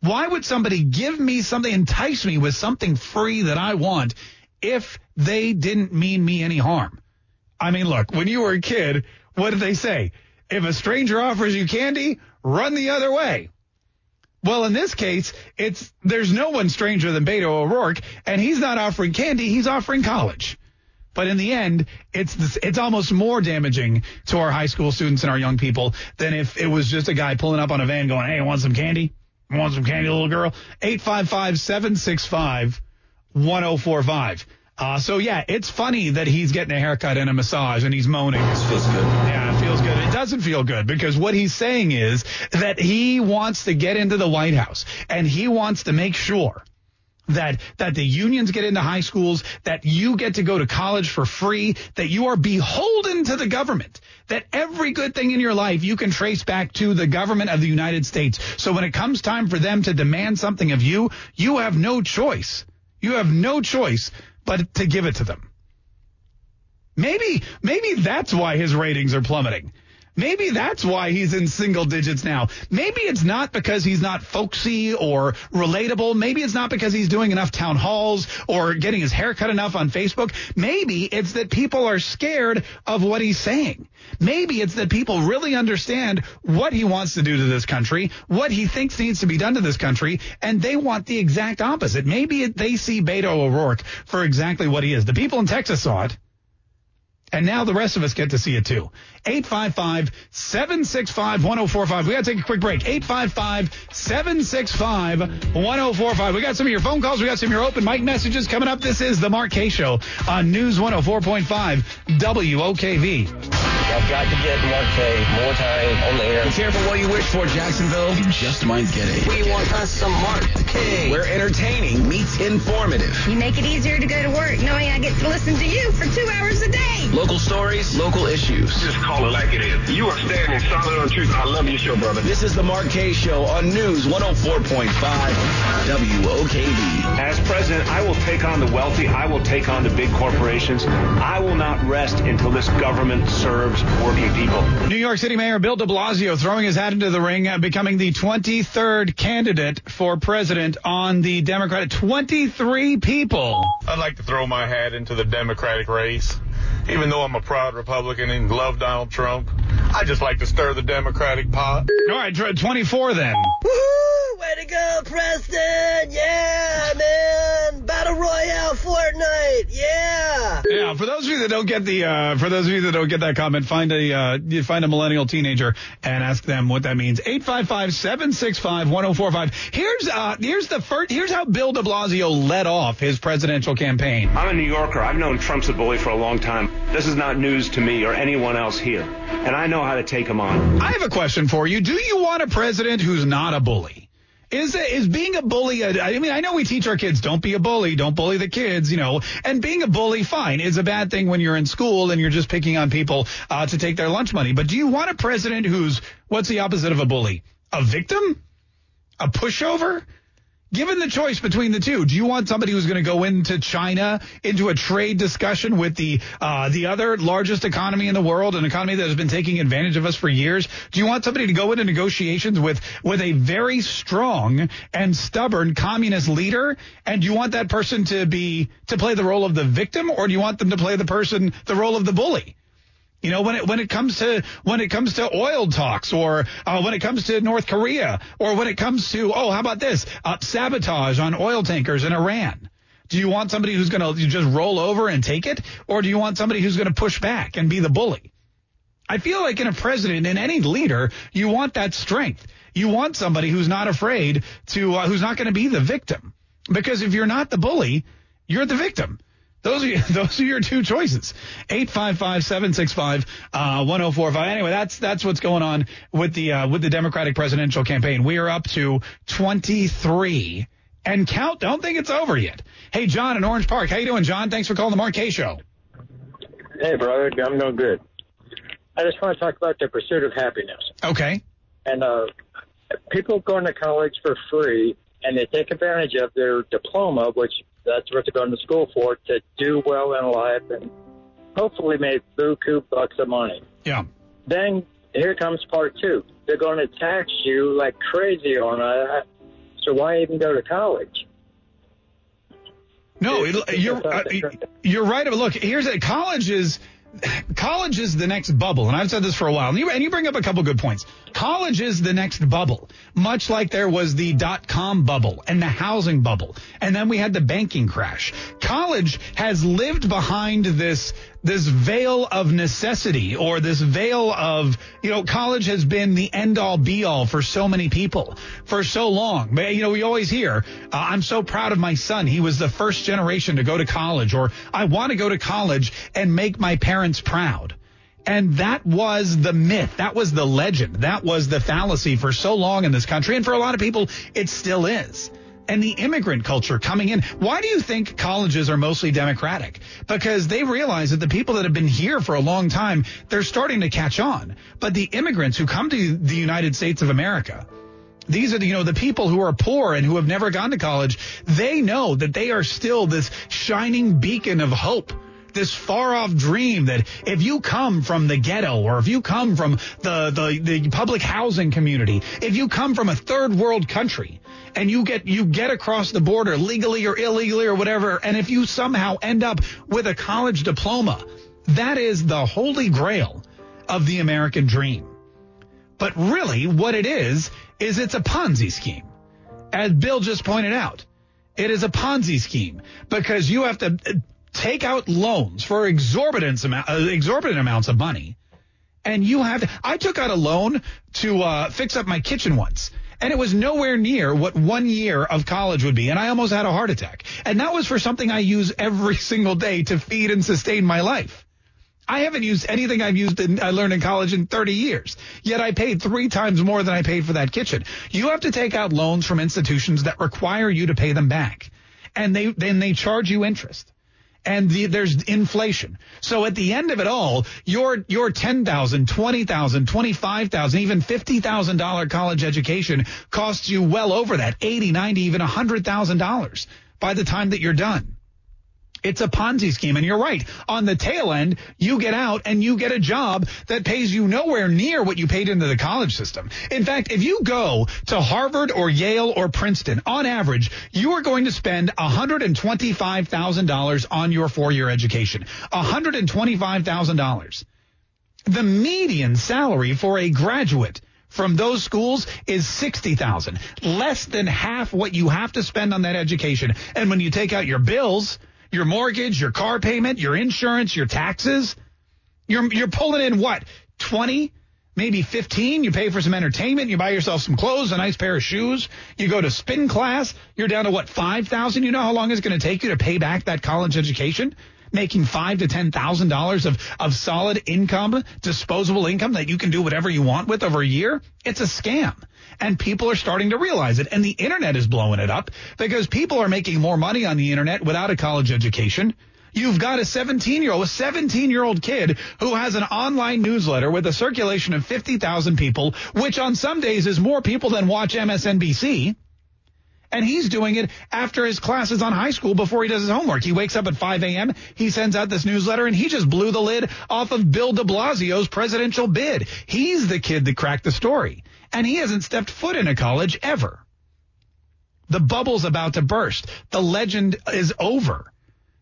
Why would somebody give me something, entice me with something free that I want if they didn't mean me any harm? I mean, look, when you were a kid, what did they say? If a stranger offers you candy, run the other way. Well, in this case, it's there's no one stranger than Beto O'Rourke, and he's not offering candy; he's offering college. But in the end, it's it's almost more damaging to our high school students and our young people than if it was just a guy pulling up on a van going, "Hey, want some candy? Want some candy, little girl?" Eight five five seven six five one zero four five. Uh, so yeah, it's funny that he's getting a haircut and a massage and he's moaning. This feels good. Yeah, it feels good. Doesn't feel good because what he's saying is that he wants to get into the White House and he wants to make sure that that the unions get into high schools, that you get to go to college for free, that you are beholden to the government, that every good thing in your life you can trace back to the government of the United States. So when it comes time for them to demand something of you, you have no choice. You have no choice but to give it to them. Maybe, maybe that's why his ratings are plummeting. Maybe that's why he's in single digits now. Maybe it's not because he's not folksy or relatable. Maybe it's not because he's doing enough town halls or getting his hair cut enough on Facebook. Maybe it's that people are scared of what he's saying. Maybe it's that people really understand what he wants to do to this country, what he thinks needs to be done to this country, and they want the exact opposite. Maybe they see Beto O'Rourke for exactly what he is. The people in Texas saw it. And now the rest of us get to see it too. 855-765-1045. We got to take a quick break. 855-765-1045. We got some of your phone calls. We got some of your open mic messages coming up. This is the Mark Kaye Show on News 104.5 WOKV. I've got to get Mark Kaye more time on the air. Be careful what you wish for, Jacksonville. You just might get it. We want us some Mark Kaye. Where entertaining meets informative. You make it easier to go to work knowing I get to listen to you for two hours a day. Local stories, local issues. Just call it like it is. You are standing solid on truth. I love your show, brother. This is the Mark Kaye Show on News 104.5 WOKV. As president, I will take on the wealthy. I will take on the big corporations. I will not rest until this government serves working people. New York City Mayor Bill de Blasio throwing his hat into the ring, uh, becoming the 23rd candidate for president on the Democratic. 23 people. I'd like to throw my hat into the Democratic race. Even though I'm a proud Republican and love Donald Trump, I just like to stir the Democratic pot. All right, 24 then. Woohoo! Way to go, Preston! Yeah, man! Battle Royale Fortnite! Yeah! Yeah, for those of you that don't get the, uh, for those of you that don't get that comment, find a, uh, you find a millennial teenager and ask them what that means. 855-765-1045. Here's, uh, here's the first, here's how Bill de Blasio led off his presidential campaign. I'm a New Yorker. I've known Trump's a bully for a long time. This is not news to me or anyone else here. And I know how to take him on. I have a question for you. Do you want a president who's not a bully? Is is being a bully? A, I mean, I know we teach our kids don't be a bully, don't bully the kids, you know. And being a bully, fine, is a bad thing when you're in school and you're just picking on people uh, to take their lunch money. But do you want a president who's what's the opposite of a bully? A victim? A pushover? Given the choice between the two, do you want somebody who's going to go into China into a trade discussion with the uh, the other largest economy in the world, an economy that has been taking advantage of us for years? Do you want somebody to go into negotiations with with a very strong and stubborn communist leader? And do you want that person to be to play the role of the victim, or do you want them to play the person the role of the bully? You know, when it when it comes to when it comes to oil talks, or uh, when it comes to North Korea, or when it comes to oh, how about this uh, sabotage on oil tankers in Iran? Do you want somebody who's going to just roll over and take it, or do you want somebody who's going to push back and be the bully? I feel like in a president, in any leader, you want that strength. You want somebody who's not afraid to, uh, who's not going to be the victim. Because if you're not the bully, you're the victim. Those are those are your two choices. 855-765 uh 1045. Anyway, that's that's what's going on with the uh, with the Democratic presidential campaign. We are up to 23 and count. Don't think it's over yet. Hey, John in Orange Park. How you doing, John? Thanks for calling the Kaye show. Hey, brother. I'm doing good. I just want to talk about the pursuit of happiness. Okay. And uh, people going to college for free, and they take advantage of their diploma, which that's what they're going to school for, to do well in life and hopefully make buku bucks of money. Yeah. Then here comes part two. They're going to tax you like crazy on it. So why even go to college? No, it, you're uh, you're right. But look, here's a college is college is the next bubble, and I've said this for a while. And you, and you bring up a couple good points. College is the next bubble, much like there was the dot com bubble and the housing bubble, and then we had the banking crash. College has lived behind this this veil of necessity or this veil of, you know, college has been the end all be all for so many people for so long. You know, we always hear, uh, I'm so proud of my son. He was the first generation to go to college or I want to go to college and make my parents proud. And that was the myth. That was the legend. That was the fallacy for so long in this country. And for a lot of people, it still is and the immigrant culture coming in. Why do you think colleges are mostly Democratic? Because they realize that the people that have been here for a long time, they're starting to catch on. But the immigrants who come to the United States of America, these are the, you know, the people who are poor and who have never gone to college. They know that they are still this shining beacon of hope this far off dream that if you come from the ghetto or if you come from the, the, the public housing community, if you come from a third world country and you get, you get across the border legally or illegally or whatever, and if you somehow end up with a college diploma, that is the holy grail of the American dream. But really what it is, is it's a Ponzi scheme. As Bill just pointed out, it is a Ponzi scheme because you have to take out loans for exorbitant amount, uh, exorbitant amounts of money, and you have. I took out a loan to uh, fix up my kitchen once. And it was nowhere near what one year of college would be. And I almost had a heart attack. And that was for something I use every single day to feed and sustain my life. I haven't used anything I've used in, I learned in college in 30 years. Yet I paid three times more than I paid for that kitchen. You have to take out loans from institutions that require you to pay them back. And they, then they charge you interest and the, there's inflation. So at the end of it all, your your ten thousand, twenty thousand, twenty five thousand, even fifty thousand dollar college education costs you well over that eighty, ninety, even a hundred thousand dollars by the time that you're done. It's a Ponzi scheme. And you're right. On the tail end, you get out and you get a job that pays you nowhere near what you paid into the college system. In fact, if you go to Harvard or Yale or Princeton, on average, you are going to spend $125,000 on your four-year education. $125,000. The median salary for a graduate from those schools is 60,000, less than half what you have to spend on that education. And when you take out your bills, your mortgage, your car payment, your insurance, your taxes. You're, you're pulling in what? 20, maybe 15. You pay for some entertainment. You buy yourself some clothes, a nice pair of shoes. You go to spin class. You're down to what? 5,000. You know how long it's going to take you to pay back that college education? Making five to ten thousand dollars of of solid income, disposable income that you can do whatever you want with over a year. It's a scam and people are starting to realize it. And the internet is blowing it up because people are making more money on the internet without a college education. You've got a 17 year old, a 17 year old kid who has an online newsletter with a circulation of 50,000 people, which on some days is more people than watch MSNBC. And he's doing it after his classes on high school before he does his homework. He wakes up at 5 a.m. He sends out this newsletter and he just blew the lid off of Bill de Blasio's presidential bid. He's the kid that cracked the story and he hasn't stepped foot in a college ever. The bubble's about to burst. The legend is over.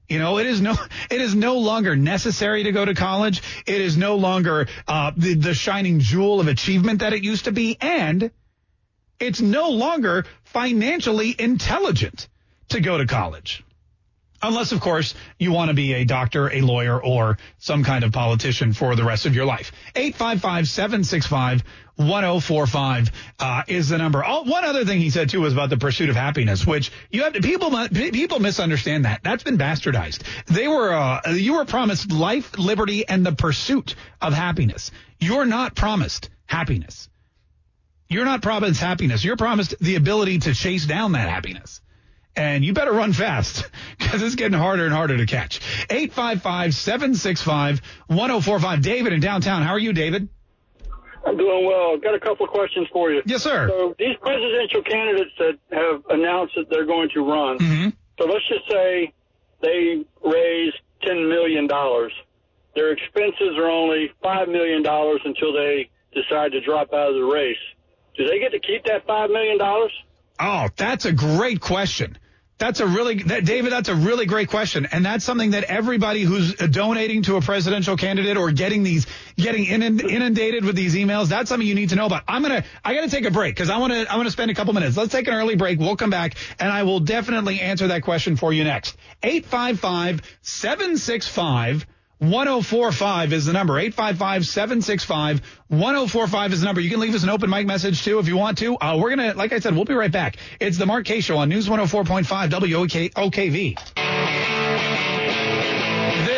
You know, it is no, it is no longer necessary to go to college. It is no longer uh, the, the shining jewel of achievement that it used to be, and it's no longer financially intelligent to go to college. Unless, of course, you want to be a doctor, a lawyer, or some kind of politician for the rest of your life. 855-765-1045 uh, is the number. Oh, one other thing he said too was about the pursuit of happiness, which you have to, people people misunderstand that. That's been bastardized. They were uh, you were promised life, liberty, and the pursuit of happiness. You're not promised happiness. You're not promised happiness. You're promised the ability to chase down that happiness. And you better run fast because it's getting harder and harder to catch. 855-765-1045. David in downtown. How are you, David? I'm doing well. I've Got a couple of questions for you. Yes, sir. So these presidential candidates that have announced that they're going to run. Mm-hmm. So let's just say they raise $10 million. Their expenses are only $5 million until they decide to drop out of the race. Do they get to keep that $5 million? Oh, that's a great question. That's a really, that, David, that's a really great question. And that's something that everybody who's donating to a presidential candidate or getting these, getting inundated with these emails, that's something you need to know about. I'm going to, I got to take a break because I want to, I want to spend a couple minutes. Let's take an early break. We'll come back and I will definitely answer that question for you next. 855 765 1045 is the number. 855 765 1045 is the number. You can leave us an open mic message too if you want to. Uh, we're going to, like I said, we'll be right back. It's the Mark Kaye Show on News 104.5 WOKV.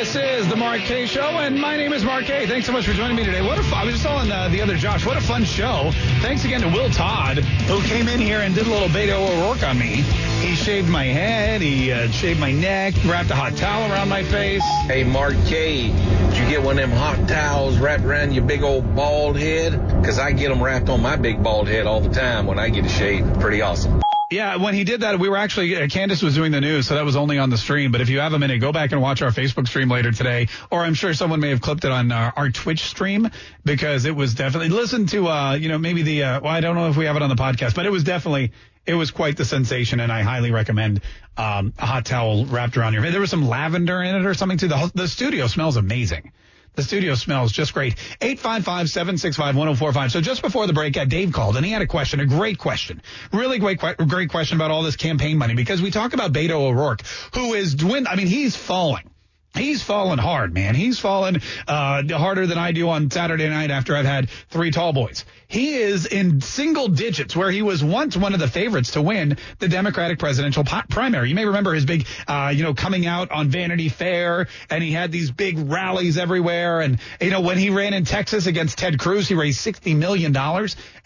This is the Mark Kaye Show, and my name is Mark. Thanks so much for joining me today. What a fun, I was just telling uh, the other Josh, what a fun show. Thanks again to Will Todd, who came in here and did a little Beto O'Rourke on me. He shaved my head, he uh, shaved my neck, wrapped a hot towel around my face. Hey, Mark Kaye, did you get one of them hot towels wrapped around your big old bald head? Because I get them wrapped on my big bald head all the time when I get a shave. Pretty awesome. Yeah, when he did that, we were actually, uh, Candace was doing the news, so that was only on the stream. But if you have a minute, go back and watch our Facebook stream later today, or I'm sure someone may have clipped it on our, our Twitch stream because it was definitely, listen to, uh, you know, maybe the, uh, well, I don't know if we have it on the podcast, but it was definitely, it was quite the sensation, and I highly recommend um, a hot towel wrapped around your. There was some lavender in it or something too. The, the studio smells amazing. The studio smells just great. 855-765-1045. So just before the break, uh, Dave called and he had a question, a great question. Really great, great question about all this campaign money because we talk about Beto O'Rourke, who is dwindling. I mean, he's falling. He's fallen hard, man. He's fallen uh, harder than I do on Saturday night after I've had three tall boys. He is in single digits where he was once one of the favorites to win the Democratic presidential primary. You may remember his big, uh, you know, coming out on Vanity Fair and he had these big rallies everywhere. And, you know, when he ran in Texas against Ted Cruz, he raised $60 million.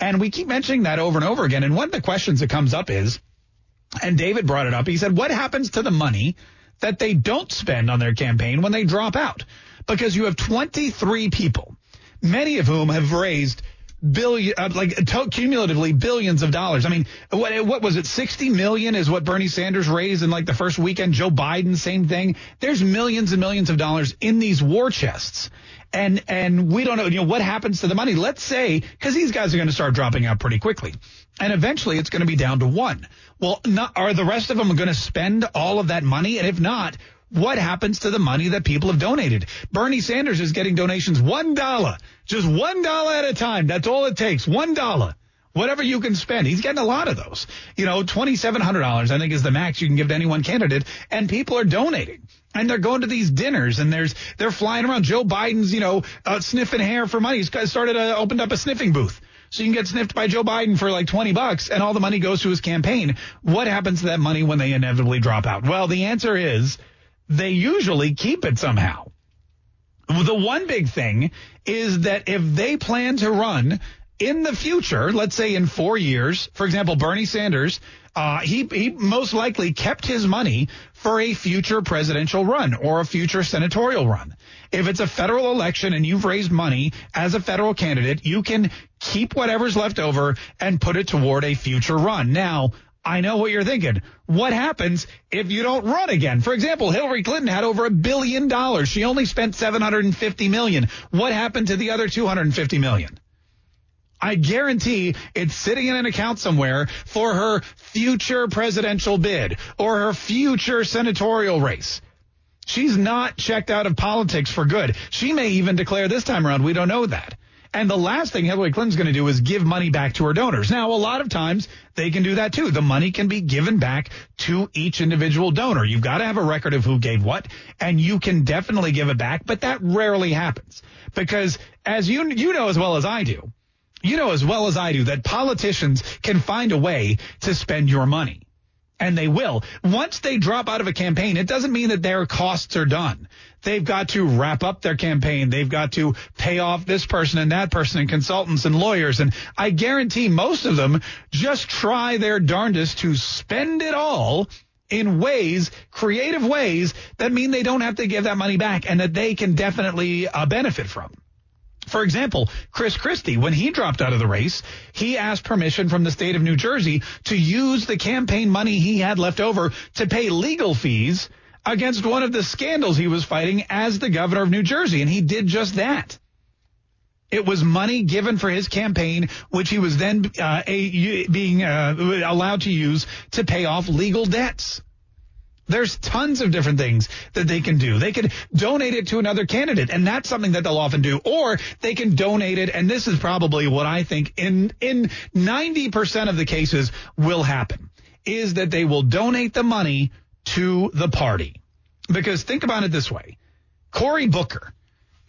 And we keep mentioning that over and over again. And one of the questions that comes up is, and David brought it up, he said, what happens to the money that they don't spend on their campaign when they drop out. Because you have 23 people, many of whom have raised billion, uh, like cumulatively billions of dollars. I mean, what, what was it? 60 million is what Bernie Sanders raised in like the first weekend. Joe Biden, same thing. There's millions and millions of dollars in these war chests. And, and we don't know, you know, what happens to the money. Let's say, cause these guys are going to start dropping out pretty quickly. And eventually it's going to be down to one. Well, not, are the rest of them going to spend all of that money? And if not, what happens to the money that people have donated? Bernie Sanders is getting donations one dollar, just one dollar at a time. That's all it takes. One dollar. Whatever you can spend. He's getting a lot of those. You know, $2,700, I think is the max you can give to any one candidate. And people are donating. And they're going to these dinners and there's, they're flying around. Joe Biden's, you know, uh, sniffing hair for money. He's started, a, opened up a sniffing booth. So you can get sniffed by Joe Biden for like 20 bucks and all the money goes to his campaign. What happens to that money when they inevitably drop out? Well, the answer is they usually keep it somehow. The one big thing is that if they plan to run in the future, let's say in four years, for example, Bernie Sanders, uh, he, he most likely kept his money for a future presidential run or a future senatorial run. If it's a federal election and you've raised money as a federal candidate, you can keep whatever's left over and put it toward a future run. Now, I know what you're thinking. What happens if you don't run again? For example, Hillary Clinton had over a billion dollars. She only spent 750 million. What happened to the other 250 million? I guarantee it's sitting in an account somewhere for her future presidential bid or her future senatorial race. She's not checked out of politics for good. She may even declare this time around. We don't know that. And the last thing Hillary Clinton's going to do is give money back to her donors. Now, a lot of times they can do that too. The money can be given back to each individual donor. You've got to have a record of who gave what, and you can definitely give it back, but that rarely happens because as you, you know as well as I do, you know as well as I do that politicians can find a way to spend your money. And they will. Once they drop out of a campaign, it doesn't mean that their costs are done. They've got to wrap up their campaign. They've got to pay off this person and that person and consultants and lawyers. And I guarantee most of them just try their darndest to spend it all in ways, creative ways that mean they don't have to give that money back and that they can definitely uh, benefit from. For example, Chris Christie, when he dropped out of the race, he asked permission from the state of New Jersey to use the campaign money he had left over to pay legal fees against one of the scandals he was fighting as the governor of New Jersey. And he did just that. It was money given for his campaign, which he was then uh, a, being uh, allowed to use to pay off legal debts. There's tons of different things that they can do. They could donate it to another candidate, and that's something that they'll often do. Or they can donate it, and this is probably what I think in in 90% of the cases will happen, is that they will donate the money to the party. Because think about it this way. Cory Booker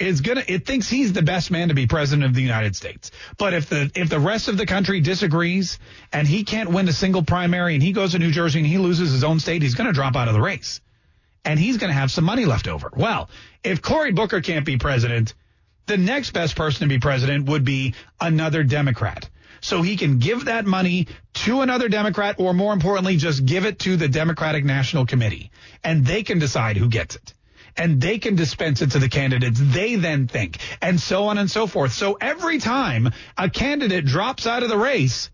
is gonna it thinks he's the best man to be president of the United States. But if the if the rest of the country disagrees and he can't win a single primary and he goes to New Jersey and he loses his own state, he's gonna drop out of the race. And he's gonna have some money left over. Well, if Cory Booker can't be president, the next best person to be president would be another Democrat. So he can give that money to another Democrat or more importantly, just give it to the Democratic National Committee and they can decide who gets it and they can dispense it to the candidates they then think, and so on and so forth. So every time a candidate drops out of the race,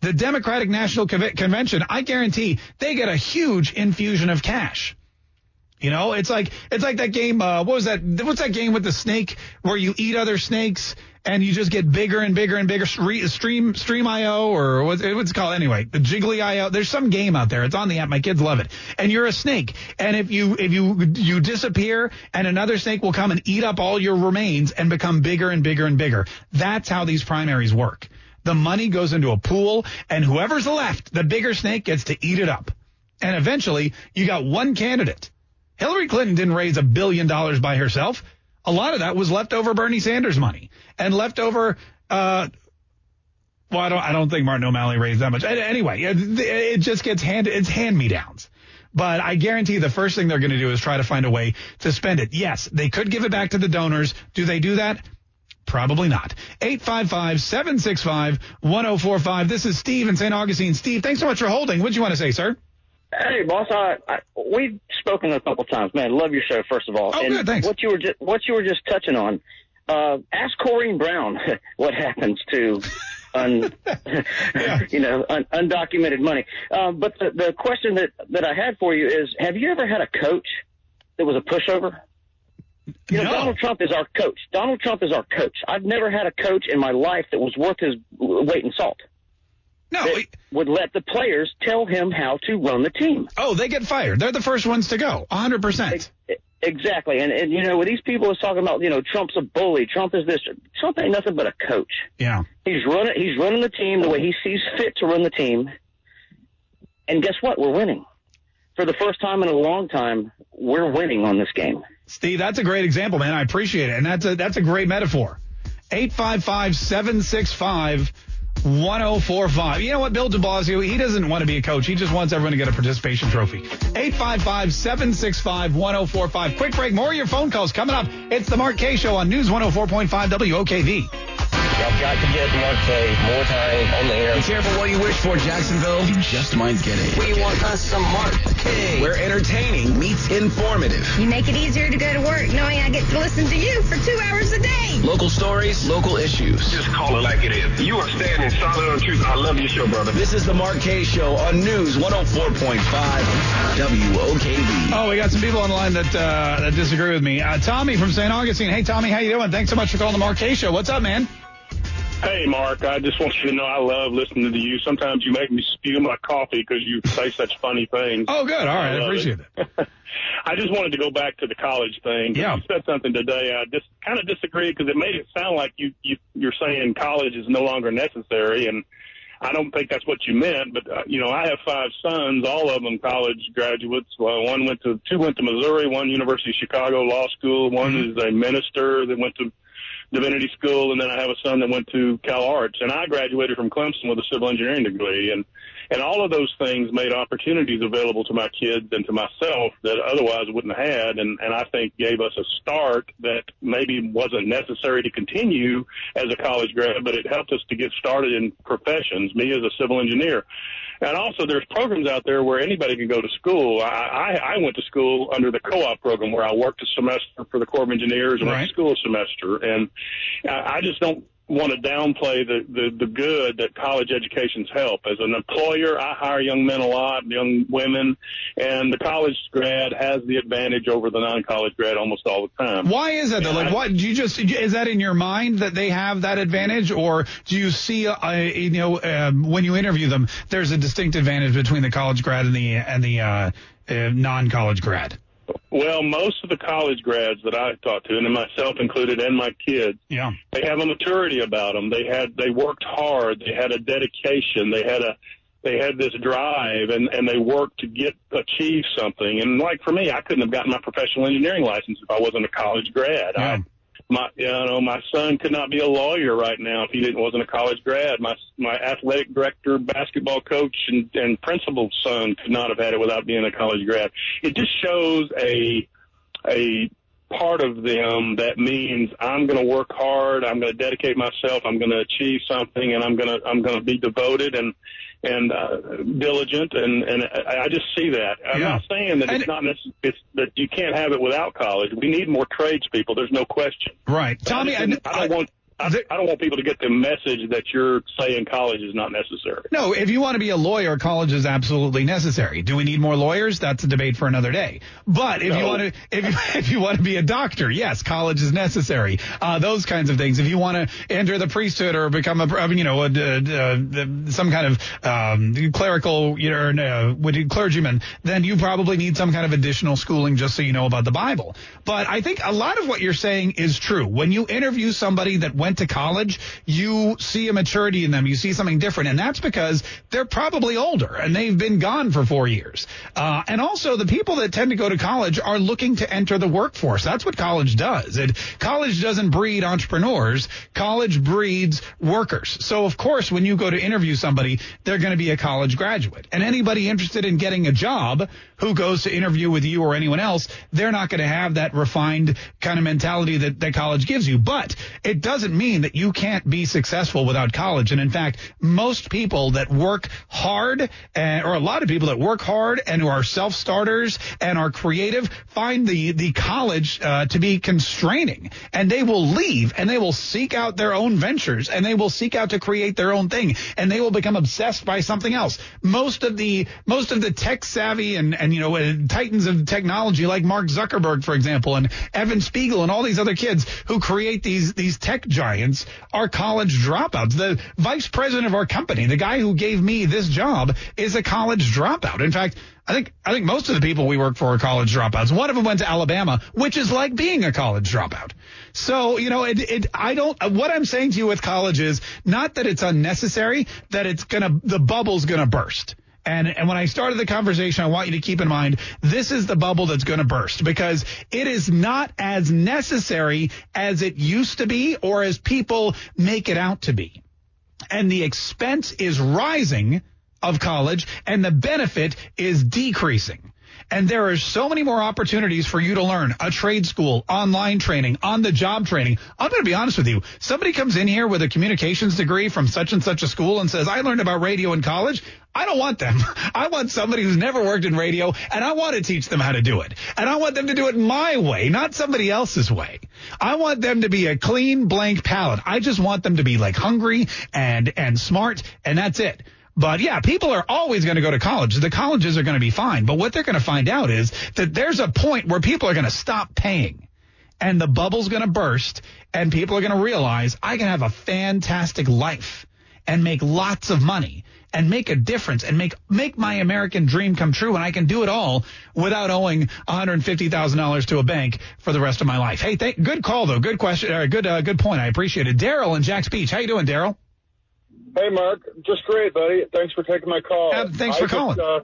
the Democratic National Convention, I guarantee they get a huge infusion of cash. You know, it's like it's like that game. Uh, what was that? What's that game with the snake where you eat other snakes and you just get bigger and bigger and bigger? Stream Stream IO or what's, it called anyway? The Jiggly IO. There's some game out there. It's on the app. My kids love it. And you're a snake. And if you if you you disappear, and another snake will come and eat up all your remains and become bigger and bigger and bigger. That's how these primaries work. The money goes into a pool, and whoever's left, the bigger snake gets to eat it up. And eventually, you got one candidate Hillary Clinton didn't raise a billion dollars by herself. A lot of that was leftover Bernie Sanders money and leftover. Uh, well, I don't. I don't think Martin O'Malley raised that much. Anyway, it, just gets hand. It's hand me downs. But I guarantee the first thing they're going to do is try to find a way to spend it. Yes, they could give it back to the donors. Do they do that? Probably not. 855-765-1045. This is Steve in St. Augustine. Steve, thanks so much for holding. What do you want to say, sir? Hey, boss. I, I we've spoken a couple times. Man, love your show. First of all, oh, and good, thanks. what you were just what you were just touching on. Uh, ask Corrine Brown what happens to, un, you know, un, undocumented money. Uh, but the, the question that that I had for you is: Have you ever had a coach that was a pushover? You know, No. Donald Trump is our coach. Donald Trump is our coach. I've never had a coach in my life that was worth his weight in salt. No, would let the players tell him how to run the team. Oh, they get fired. They're the first ones to go. 100%. Exactly, and and you know, with these people is talking about, you know, Trump's a bully. Trump is this. Trump ain't nothing but a coach. Yeah. He's running. He's running the team the way he sees fit to run the team. And guess what? We're winning. For the first time in a long time, we're winning on this game. Steve, that's a great example, man. I appreciate it. And that's a, that's a great metaphor. 855-765 1045. You know what, Bill de Blasio, he doesn't want to be a coach. He just wants everyone to get a participation trophy. 855 765 1045. Quick break. More of your phone calls coming up. It's the Mark Kaye Show on News 104.5 WOKV. Y'all got to get Mark Kaye more time on the air. Be careful what you wish for, Jacksonville. You just might get it. We want us some Mark Kaye. Where entertaining meets informative. You make it easier to go to work knowing I get to listen to you for two hours a day. Local stories, local issues. Just call it like it is. You are standing solid on truth. I love your show, brother. This is the Mark Kaye Show on News 104.5 WOKV. Oh, we got some people on the line that, uh, that disagree with me. Uh, Tommy from St. Augustine. Hey, Tommy, how you doing? Thanks so much for calling the Mark Kaye Show. What's up, man? Hey, Mark, I just want you to know I love listening to you. Sometimes you make me spew my coffee because you say such funny things. Oh, good. All right. I love appreciate it. I just wanted to go back to the college thing. Yeah. You said something today. I just kind of disagreed because it made it sound like you, you you're saying college is no longer necessary, and I don't think that's what you meant. But uh, you know, I have five sons, all of them college graduates. Well, one went to two went to Missouri, one University of Chicago Law School, one is a minister that went to divinity school, and then I have a son that went to Cal Arts, and I graduated from Clemson with a civil engineering degree, and and all of those things made opportunities available to my kids and to myself that otherwise wouldn't have had, and and I think gave us a start that maybe wasn't necessary to continue as a college grad, but it helped us to get started in professions. Me as a civil engineer. And also, there's programs out there where anybody can go to school. I, I, I went to school under the co-op program where I worked a semester for the Corps of Engineers and Right. to school a semester. And I, I just don't want to downplay the, the, the good that college educations help. As an employer, I hire young men a lot, young women, and the college grad has the advantage over the non-college grad almost all the time. Why is that though? Like, what do you just is that in your mind that they have that advantage, or do you see, uh, you know, um, when you interview them, there's a distinct advantage between the college grad and the and the uh, uh, non-college grad? Well, most of the college grads that I talked to, and myself included, and my kids, Yeah. they have a maturity about them. They had they worked hard. They had a dedication. They had a they had this drive, and and they worked to get achieve something. And like for me, I couldn't have gotten my professional engineering license if I wasn't a college grad. I, my you know my son could not be a lawyer right now if he didn't wasn't a college grad. My my athletic director, basketball coach, and and principal's son could not have had it without being a college grad. It just shows a a part of them that means I'm going to work hard, I'm going to dedicate myself, I'm going to achieve something, and I'm going to I'm going to be devoted and and uh, diligent, and and I I just see that. I'm Yeah. not saying that it's not necess- it's that you can't have it without college. We need more tradespeople. There's no question. Right, Tommy. I, just- I don't want. I, I don't want people to get the message that you're saying college is not necessary. No, if you want to be a lawyer, college is absolutely necessary. Do we need more lawyers? That's a debate for another day. But if you want to, if you, if you want to be a doctor, yes, college is necessary. Uh, those kinds of things. If you want to enter the priesthood or become a, I mean, you know, a, a, a, some kind of um, clerical, you know, uh, clergyman, then you probably need some kind of additional schooling just so you know about the Bible. But I think a lot of what you're saying is true. When you interview somebody that went to college, you see a maturity in them. You see something different. And that's because they're probably older and they've been gone for four years. Uh, and also the people that tend to go to college are looking to enter the workforce. That's what college does. College doesn't breed entrepreneurs. College breeds workers. So of course, when you go to interview somebody, they're going to be a college graduate. And anybody interested in getting a job who goes to interview with you or anyone else, they're not going to have that refined kind of mentality that, that college gives you. But it doesn't mean that you can't be successful without college. And in fact, most people that work hard, uh, or a lot of people that work hard and who are self-starters and are creative, find the, the college uh, to be constraining. And they will leave and they will seek out their own ventures and they will seek out to create their own thing and they will become obsessed by something else. Most of the, most of the tech savvy and, and, you know, uh, titans of technology like Mark Zuckerberg, for example, and Evan Spiegel and all these other kids who create these, these tech giants are college dropouts. The vice president of our company, the guy who gave me this job is a college dropout. In fact, I think I think most of the people we work for are college dropouts. One of them went to Alabama, which is like being a college dropout. So you know, it, it I don't. What I'm saying to you with college is not that it's unnecessary, that it's gonna the bubble's gonna burst. And and when I started the conversation, I want you to keep in mind this is the bubble that's going to burst because it is not as necessary as it used to be or as people make it out to be. And the expense is rising of college and the benefit is decreasing. And there are so many more opportunities for you to learn a trade school, online training, on the job training. I'm going to be honest with you. Somebody comes in here with a communications degree from such and such a school and says, I learned about radio in college. I don't want them. I want somebody who's never worked in radio and I want to teach them how to do it. And I want them to do it my way, not somebody else's way. I want them to be a clean blank palette. I just want them to be like hungry and, and smart and that's it. But yeah, people are always going to go to college. The colleges are going to be fine. But what they're going to find out is that there's a point where people are going to stop paying. and the bubble's going to burst and people are going to realize I can have a fantastic life and make lots of money and make a difference and make make my American dream come true and I can do it all without owing $150,000 to a bank for the rest of my life. Hey, th- good call though. Good question. Uh, good uh, good point. I appreciate it. Daryl in Jax Beach. How you doing, Daryl? Hey, Mark. Just great, buddy. Thanks for taking my call. Uh, thanks for I just, calling. uh,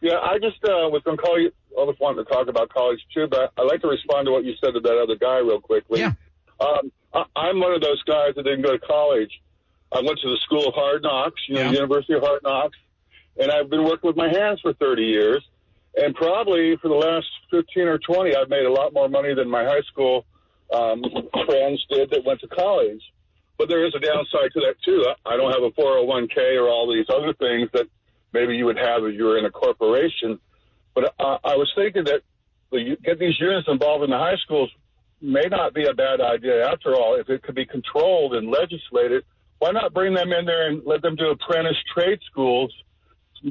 yeah, I just uh, was going to call you. I was wanting to talk about college too, but I'd like to respond to what you said to that other guy real quickly. Yeah. Um, I, I'm one of those guys that didn't go to college. I went to the School of Hard Knocks, you know, Yeah. University of Hard Knocks, and I've been working with my hands for 30 years. And probably for the last 15 or 20, I've made a lot more money than my high school um, friends did that went to college. But there is a downside to that too. I don't have a 401k or all these other things that maybe you would have if you were in a corporation. But uh, I was thinking that the, get these units involved in the high schools may not be a bad idea after all. If it could be controlled and legislated, why not bring them in there and let them do apprentice trade schools,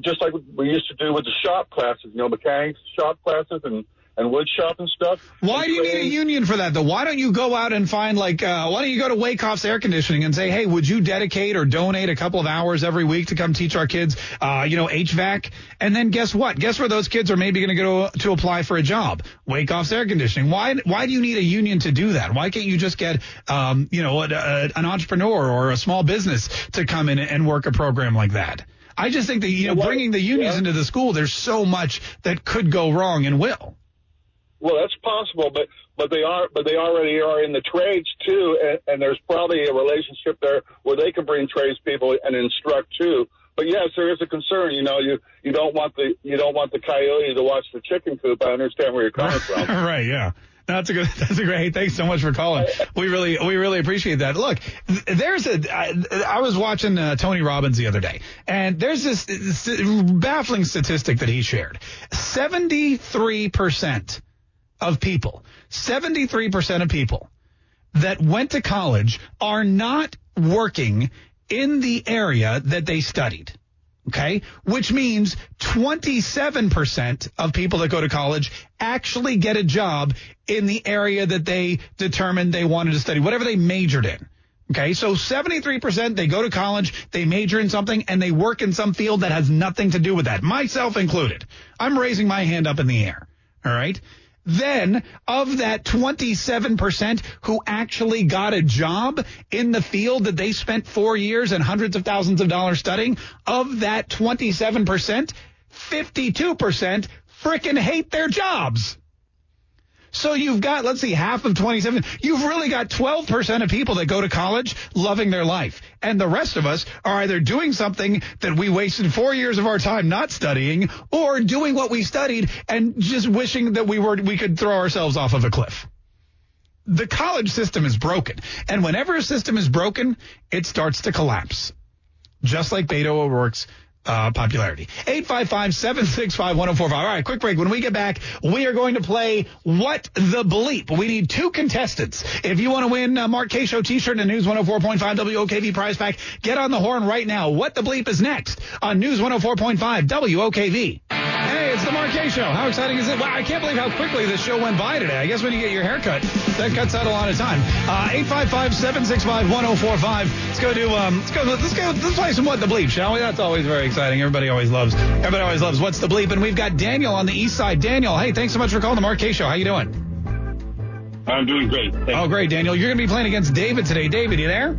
just like we used to do with the shop classes, you know, mechanics shop classes and and wood shop and stuff. Why do you need a union for that though? Why don't you go out and find like uh, why don't you go to Wakehoff's Air Conditioning and say, hey, would you dedicate or donate a couple of hours every week to come teach our kids, uh, you know, HVAC? And then guess what? Guess where those kids are maybe going to go to apply for a job? Wakehoff's Air Conditioning. Why why do you need a union to do that? Why can't you just get um, you know, a, a, an entrepreneur or a small business to come in and work a program like that? I just think that you know, bringing the unions into the school, there's so much that could go wrong and will. Well, that's possible, but but they are but they already are in the trades too, and, and there's probably a relationship there where they can bring tradespeople and instruct too. But yes, there is a concern. You know, you you don't want the you don't want the coyote to watch the chicken coop. I understand where you're coming from. right, yeah. That's a good. That's a great. Hey, thanks so much for calling. We really, we really appreciate that. Look, th- there's a. I, I was watching uh, Tony Robbins the other day, and there's this, this baffling statistic that he shared. Seventy-three percent of people, seventy-three percent of people that went to college are not working in the area that they studied. Okay. Which means 27% of people that go to college actually get a job in the area that they determined they wanted to study, whatever they majored in. Okay. So 73% they go to college, they major in something and they work in some field that has nothing to do with that. Myself included. I'm raising my hand up in the air. All right. Then of that 27% who actually got a job in the field that they spent four years and hundreds of thousands of dollars studying, of that 27%, 52% frickin' hate their jobs. So you've got, let's see, half of 27. You've really got 12% of people that go to college loving their life. And the rest of us are either doing something that we wasted four years of our time not studying or doing what we studied and just wishing that we were, we could throw ourselves off of a cliff. The college system is broken. And whenever a system is broken, it starts to collapse. Just like Beto O'Rourke's uh, popularity. 855-765-1045. All right, quick break. When we get back, we are going to play What the Bleep. We need two contestants. If you want to win a Mark Kaye Show t-shirt and a News 104.5 WOKV prize pack, get on the horn right now. What the Bleep is next on News 104.5 WOKV. It's the Kaye Show. How exciting is it? Wow, I can't believe how quickly this show went by today. I guess when you get your hair cut, that cuts out a lot of time. Uh, 855-765-1045. Let's go do, um, let's go, let's go, let's play some What the Bleep, shall we? That's always very exciting. Everybody always loves, everybody always loves What's the Bleep. And we've got Daniel on the east side. Daniel, hey, thanks so much for calling the Kaye Show. How you doing? I'm doing great. Thank Oh, great, Daniel. You're going to be playing against David today. David, you there?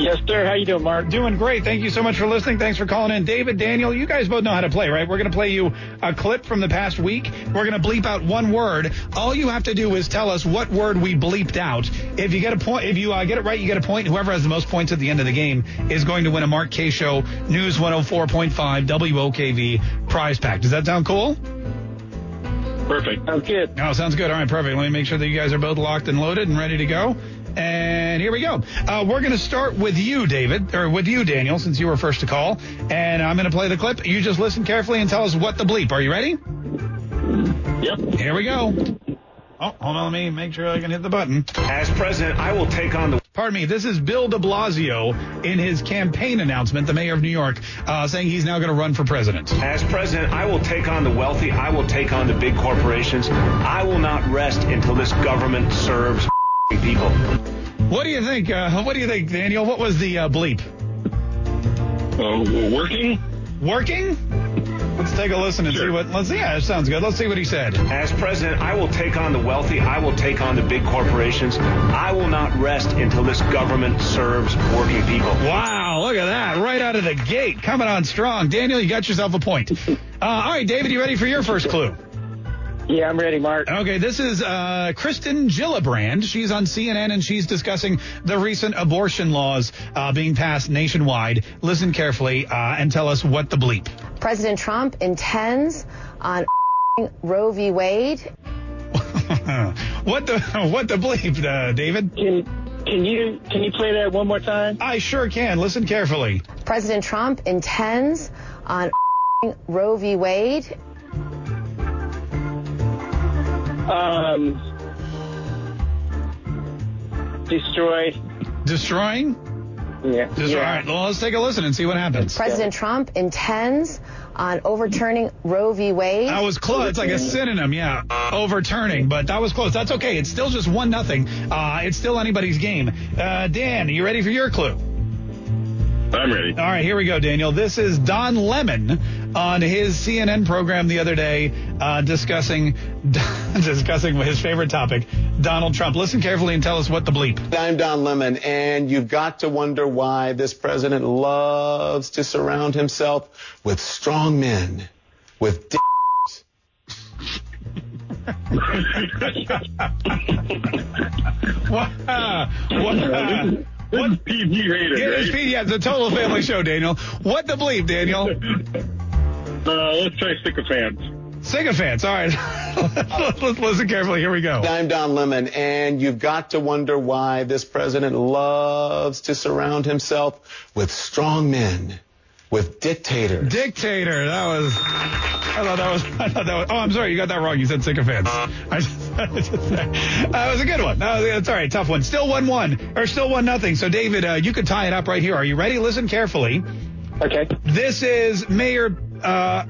Yes, sir. How you doing, Mark? Doing great. Thank you so much for listening. Thanks for calling in. David, Daniel, you guys both know how to play, right? We're going to play you a clip from the past week. We're going to bleep out one word. All you have to do is tell us what word we bleeped out. If you get a point, if you uh, get it right, you get a point. Whoever has the most points at the end of the game is going to win a Mark Kaye Show News 104.5 WOKV prize pack. Does that sound cool? Perfect. Sounds good. Oh, sounds good. All right, perfect. Let me make sure that you guys are both locked and loaded and ready to go. And here we go. Uh, we're going to start with you, David, or with you, Daniel, since you were first to call. And I'm going to play the clip. You just listen carefully and tell us what the bleep. Are you ready? Yep. Here we go. Oh, hold on. Let me make sure I can hit the button. As president, I will take on the Pardon me. This is Bill de Blasio in his campaign announcement, the mayor of New York, uh, saying he's now going to run for president. As president, I will take on the wealthy. I will take on the big corporations. I will not rest until this government serves people. What do you think? Uh, what do you think, Daniel? What was the uh, bleep? Uh, working? Working? Let's take a listen and see what. Let's see. yeah, that sounds good. Let's see what he said. As president, I will take on the wealthy. I will take on the big corporations. I will not rest until this government serves working people. Wow, look at that! Right out of the gate, coming on strong. Daniel, you got yourself a point. Uh, all right, David, you ready for your first clue? Yeah, I'm ready, Mark. Okay, this is uh, Kirsten Gillibrand. She's on CNN and she's discussing the recent abortion laws uh, being passed nationwide. Listen carefully uh, and tell us what the bleep. President Trump intends on Roe v. Wade. what the what the bleep, uh, David? Can can you can you play that one more time? I sure can. Listen carefully. President Trump intends on Roe v. Wade. Um, destroy. Destroying? Yeah. Just, All right, well, let's take a listen and see what happens. President Trump intends on overturning Roe v. Wade. That was close. It's like a synonym, yeah. Overturning, but that was close. That's okay. It's still just one nothing. Uh, it's still anybody's game. Uh, Dan, are you ready for your clue? I'm ready. All right, here we go, Daniel. This is Don Lemon on his CNN program the other day uh, discussing discussing his favorite topic, Donald Trump. Listen carefully and tell us what the bleep. I'm Don Lemon, and you've got to wonder why this president loves to surround himself with strong men, with d- what? Uh, what? Uh, what PG rated? Yeah, it's PG. Yeah, it's a total family show, Daniel. What the bleep, Daniel? Uh, let's try sycophants. Sycophants. All right. let's listen carefully. Here we go. I'm Don Lemon, and you've got to wonder why this president loves to surround himself with strong men, with Dictator. Dictator. That was. I thought that was. I thought that was. Oh, I'm sorry. You got that wrong. You said sycophants. I just, I just, that was a good one. That was, that's all right. Tough one. Still one one or still one nothing. So David, uh, you could tie it up right here. Are you ready? Listen carefully. Okay. This is Mayor. Uh,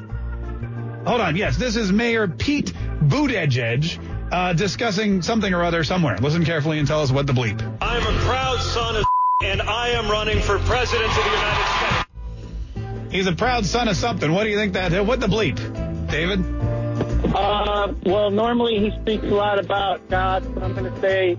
hold on. Yes, this is Mayor Pete Buttigieg uh, discussing something or other somewhere. Listen carefully and tell us what the bleep. I'm a proud son of and I am running for president of the United States. He's a proud son of something. What do you think that? What the bleep, David? Uh, well, normally he speaks a lot about God, so I'm going to say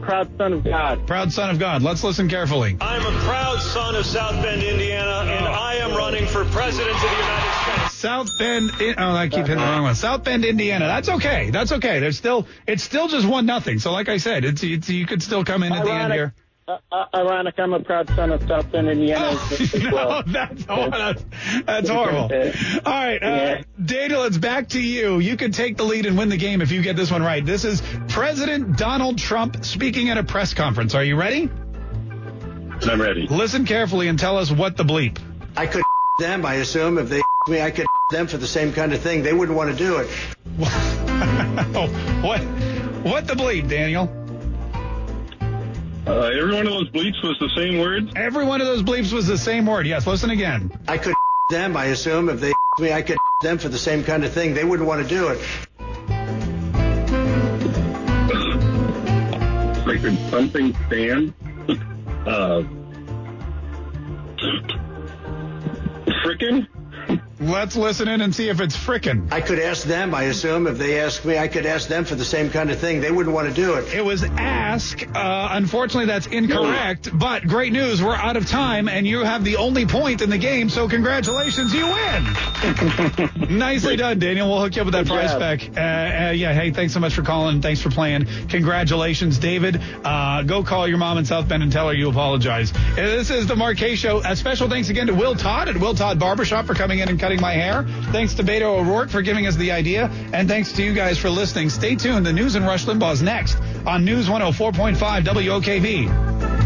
proud son of God. Proud son of God. Let's listen carefully. I'm a proud son of South Bend, Indiana, and I am running for president of the United States. South Bend. Oh, I keep hitting the wrong one. South Bend, Indiana. That's okay. That's okay. There's still. It's still just one nothing. So, like I said, it's, it's you could still come in at the end here. Uh, uh, ironic, I'm a proud son of South Bend, Indiana. as no, well. that's, that's, that's horrible. All right, uh, Yeah. Daniel, it's back to you. You can take the lead and win the game if you get this one right. This is President Donald Trump speaking at a press conference. Are you ready? I'm ready. Listen carefully and tell us what the bleep. I could them, I assume. If they me, I could them for the same kind of thing. They wouldn't want to do it. oh, what? What the bleep, Daniel? Uh, every one of those bleeps was the same word. Every one of those bleeps was the same word. Yes, listen again. I could them, I assume. If they me, I could them for the same kind of thing. They wouldn't want to do it. Freaking something stand. uh, frickin'? Let's listen in and see if it's frickin'. I could ask them, I assume. If they ask me, I could ask them for the same kind of thing. They wouldn't want to do it. It was ask. Uh, unfortunately, that's incorrect. But great news, we're out of time, and you have the only point in the game. So congratulations, you win. Nicely done, Daniel. We'll hook you up with that Good prize job. back. Uh, uh, yeah. Hey, thanks so much for calling. Thanks for playing. Congratulations, David. Uh, go call your mom in South Bend and tell her you apologize. Uh, this is the Mark Kaye Show. A special thanks again to Will Todd at Will Todd Barbershop for coming in and cutting my hair. Thanks to Beto O'Rourke for giving us the idea, and thanks to you guys for listening. Stay tuned. The news and Rush Limbaugh's next on News 104.5 WOKV.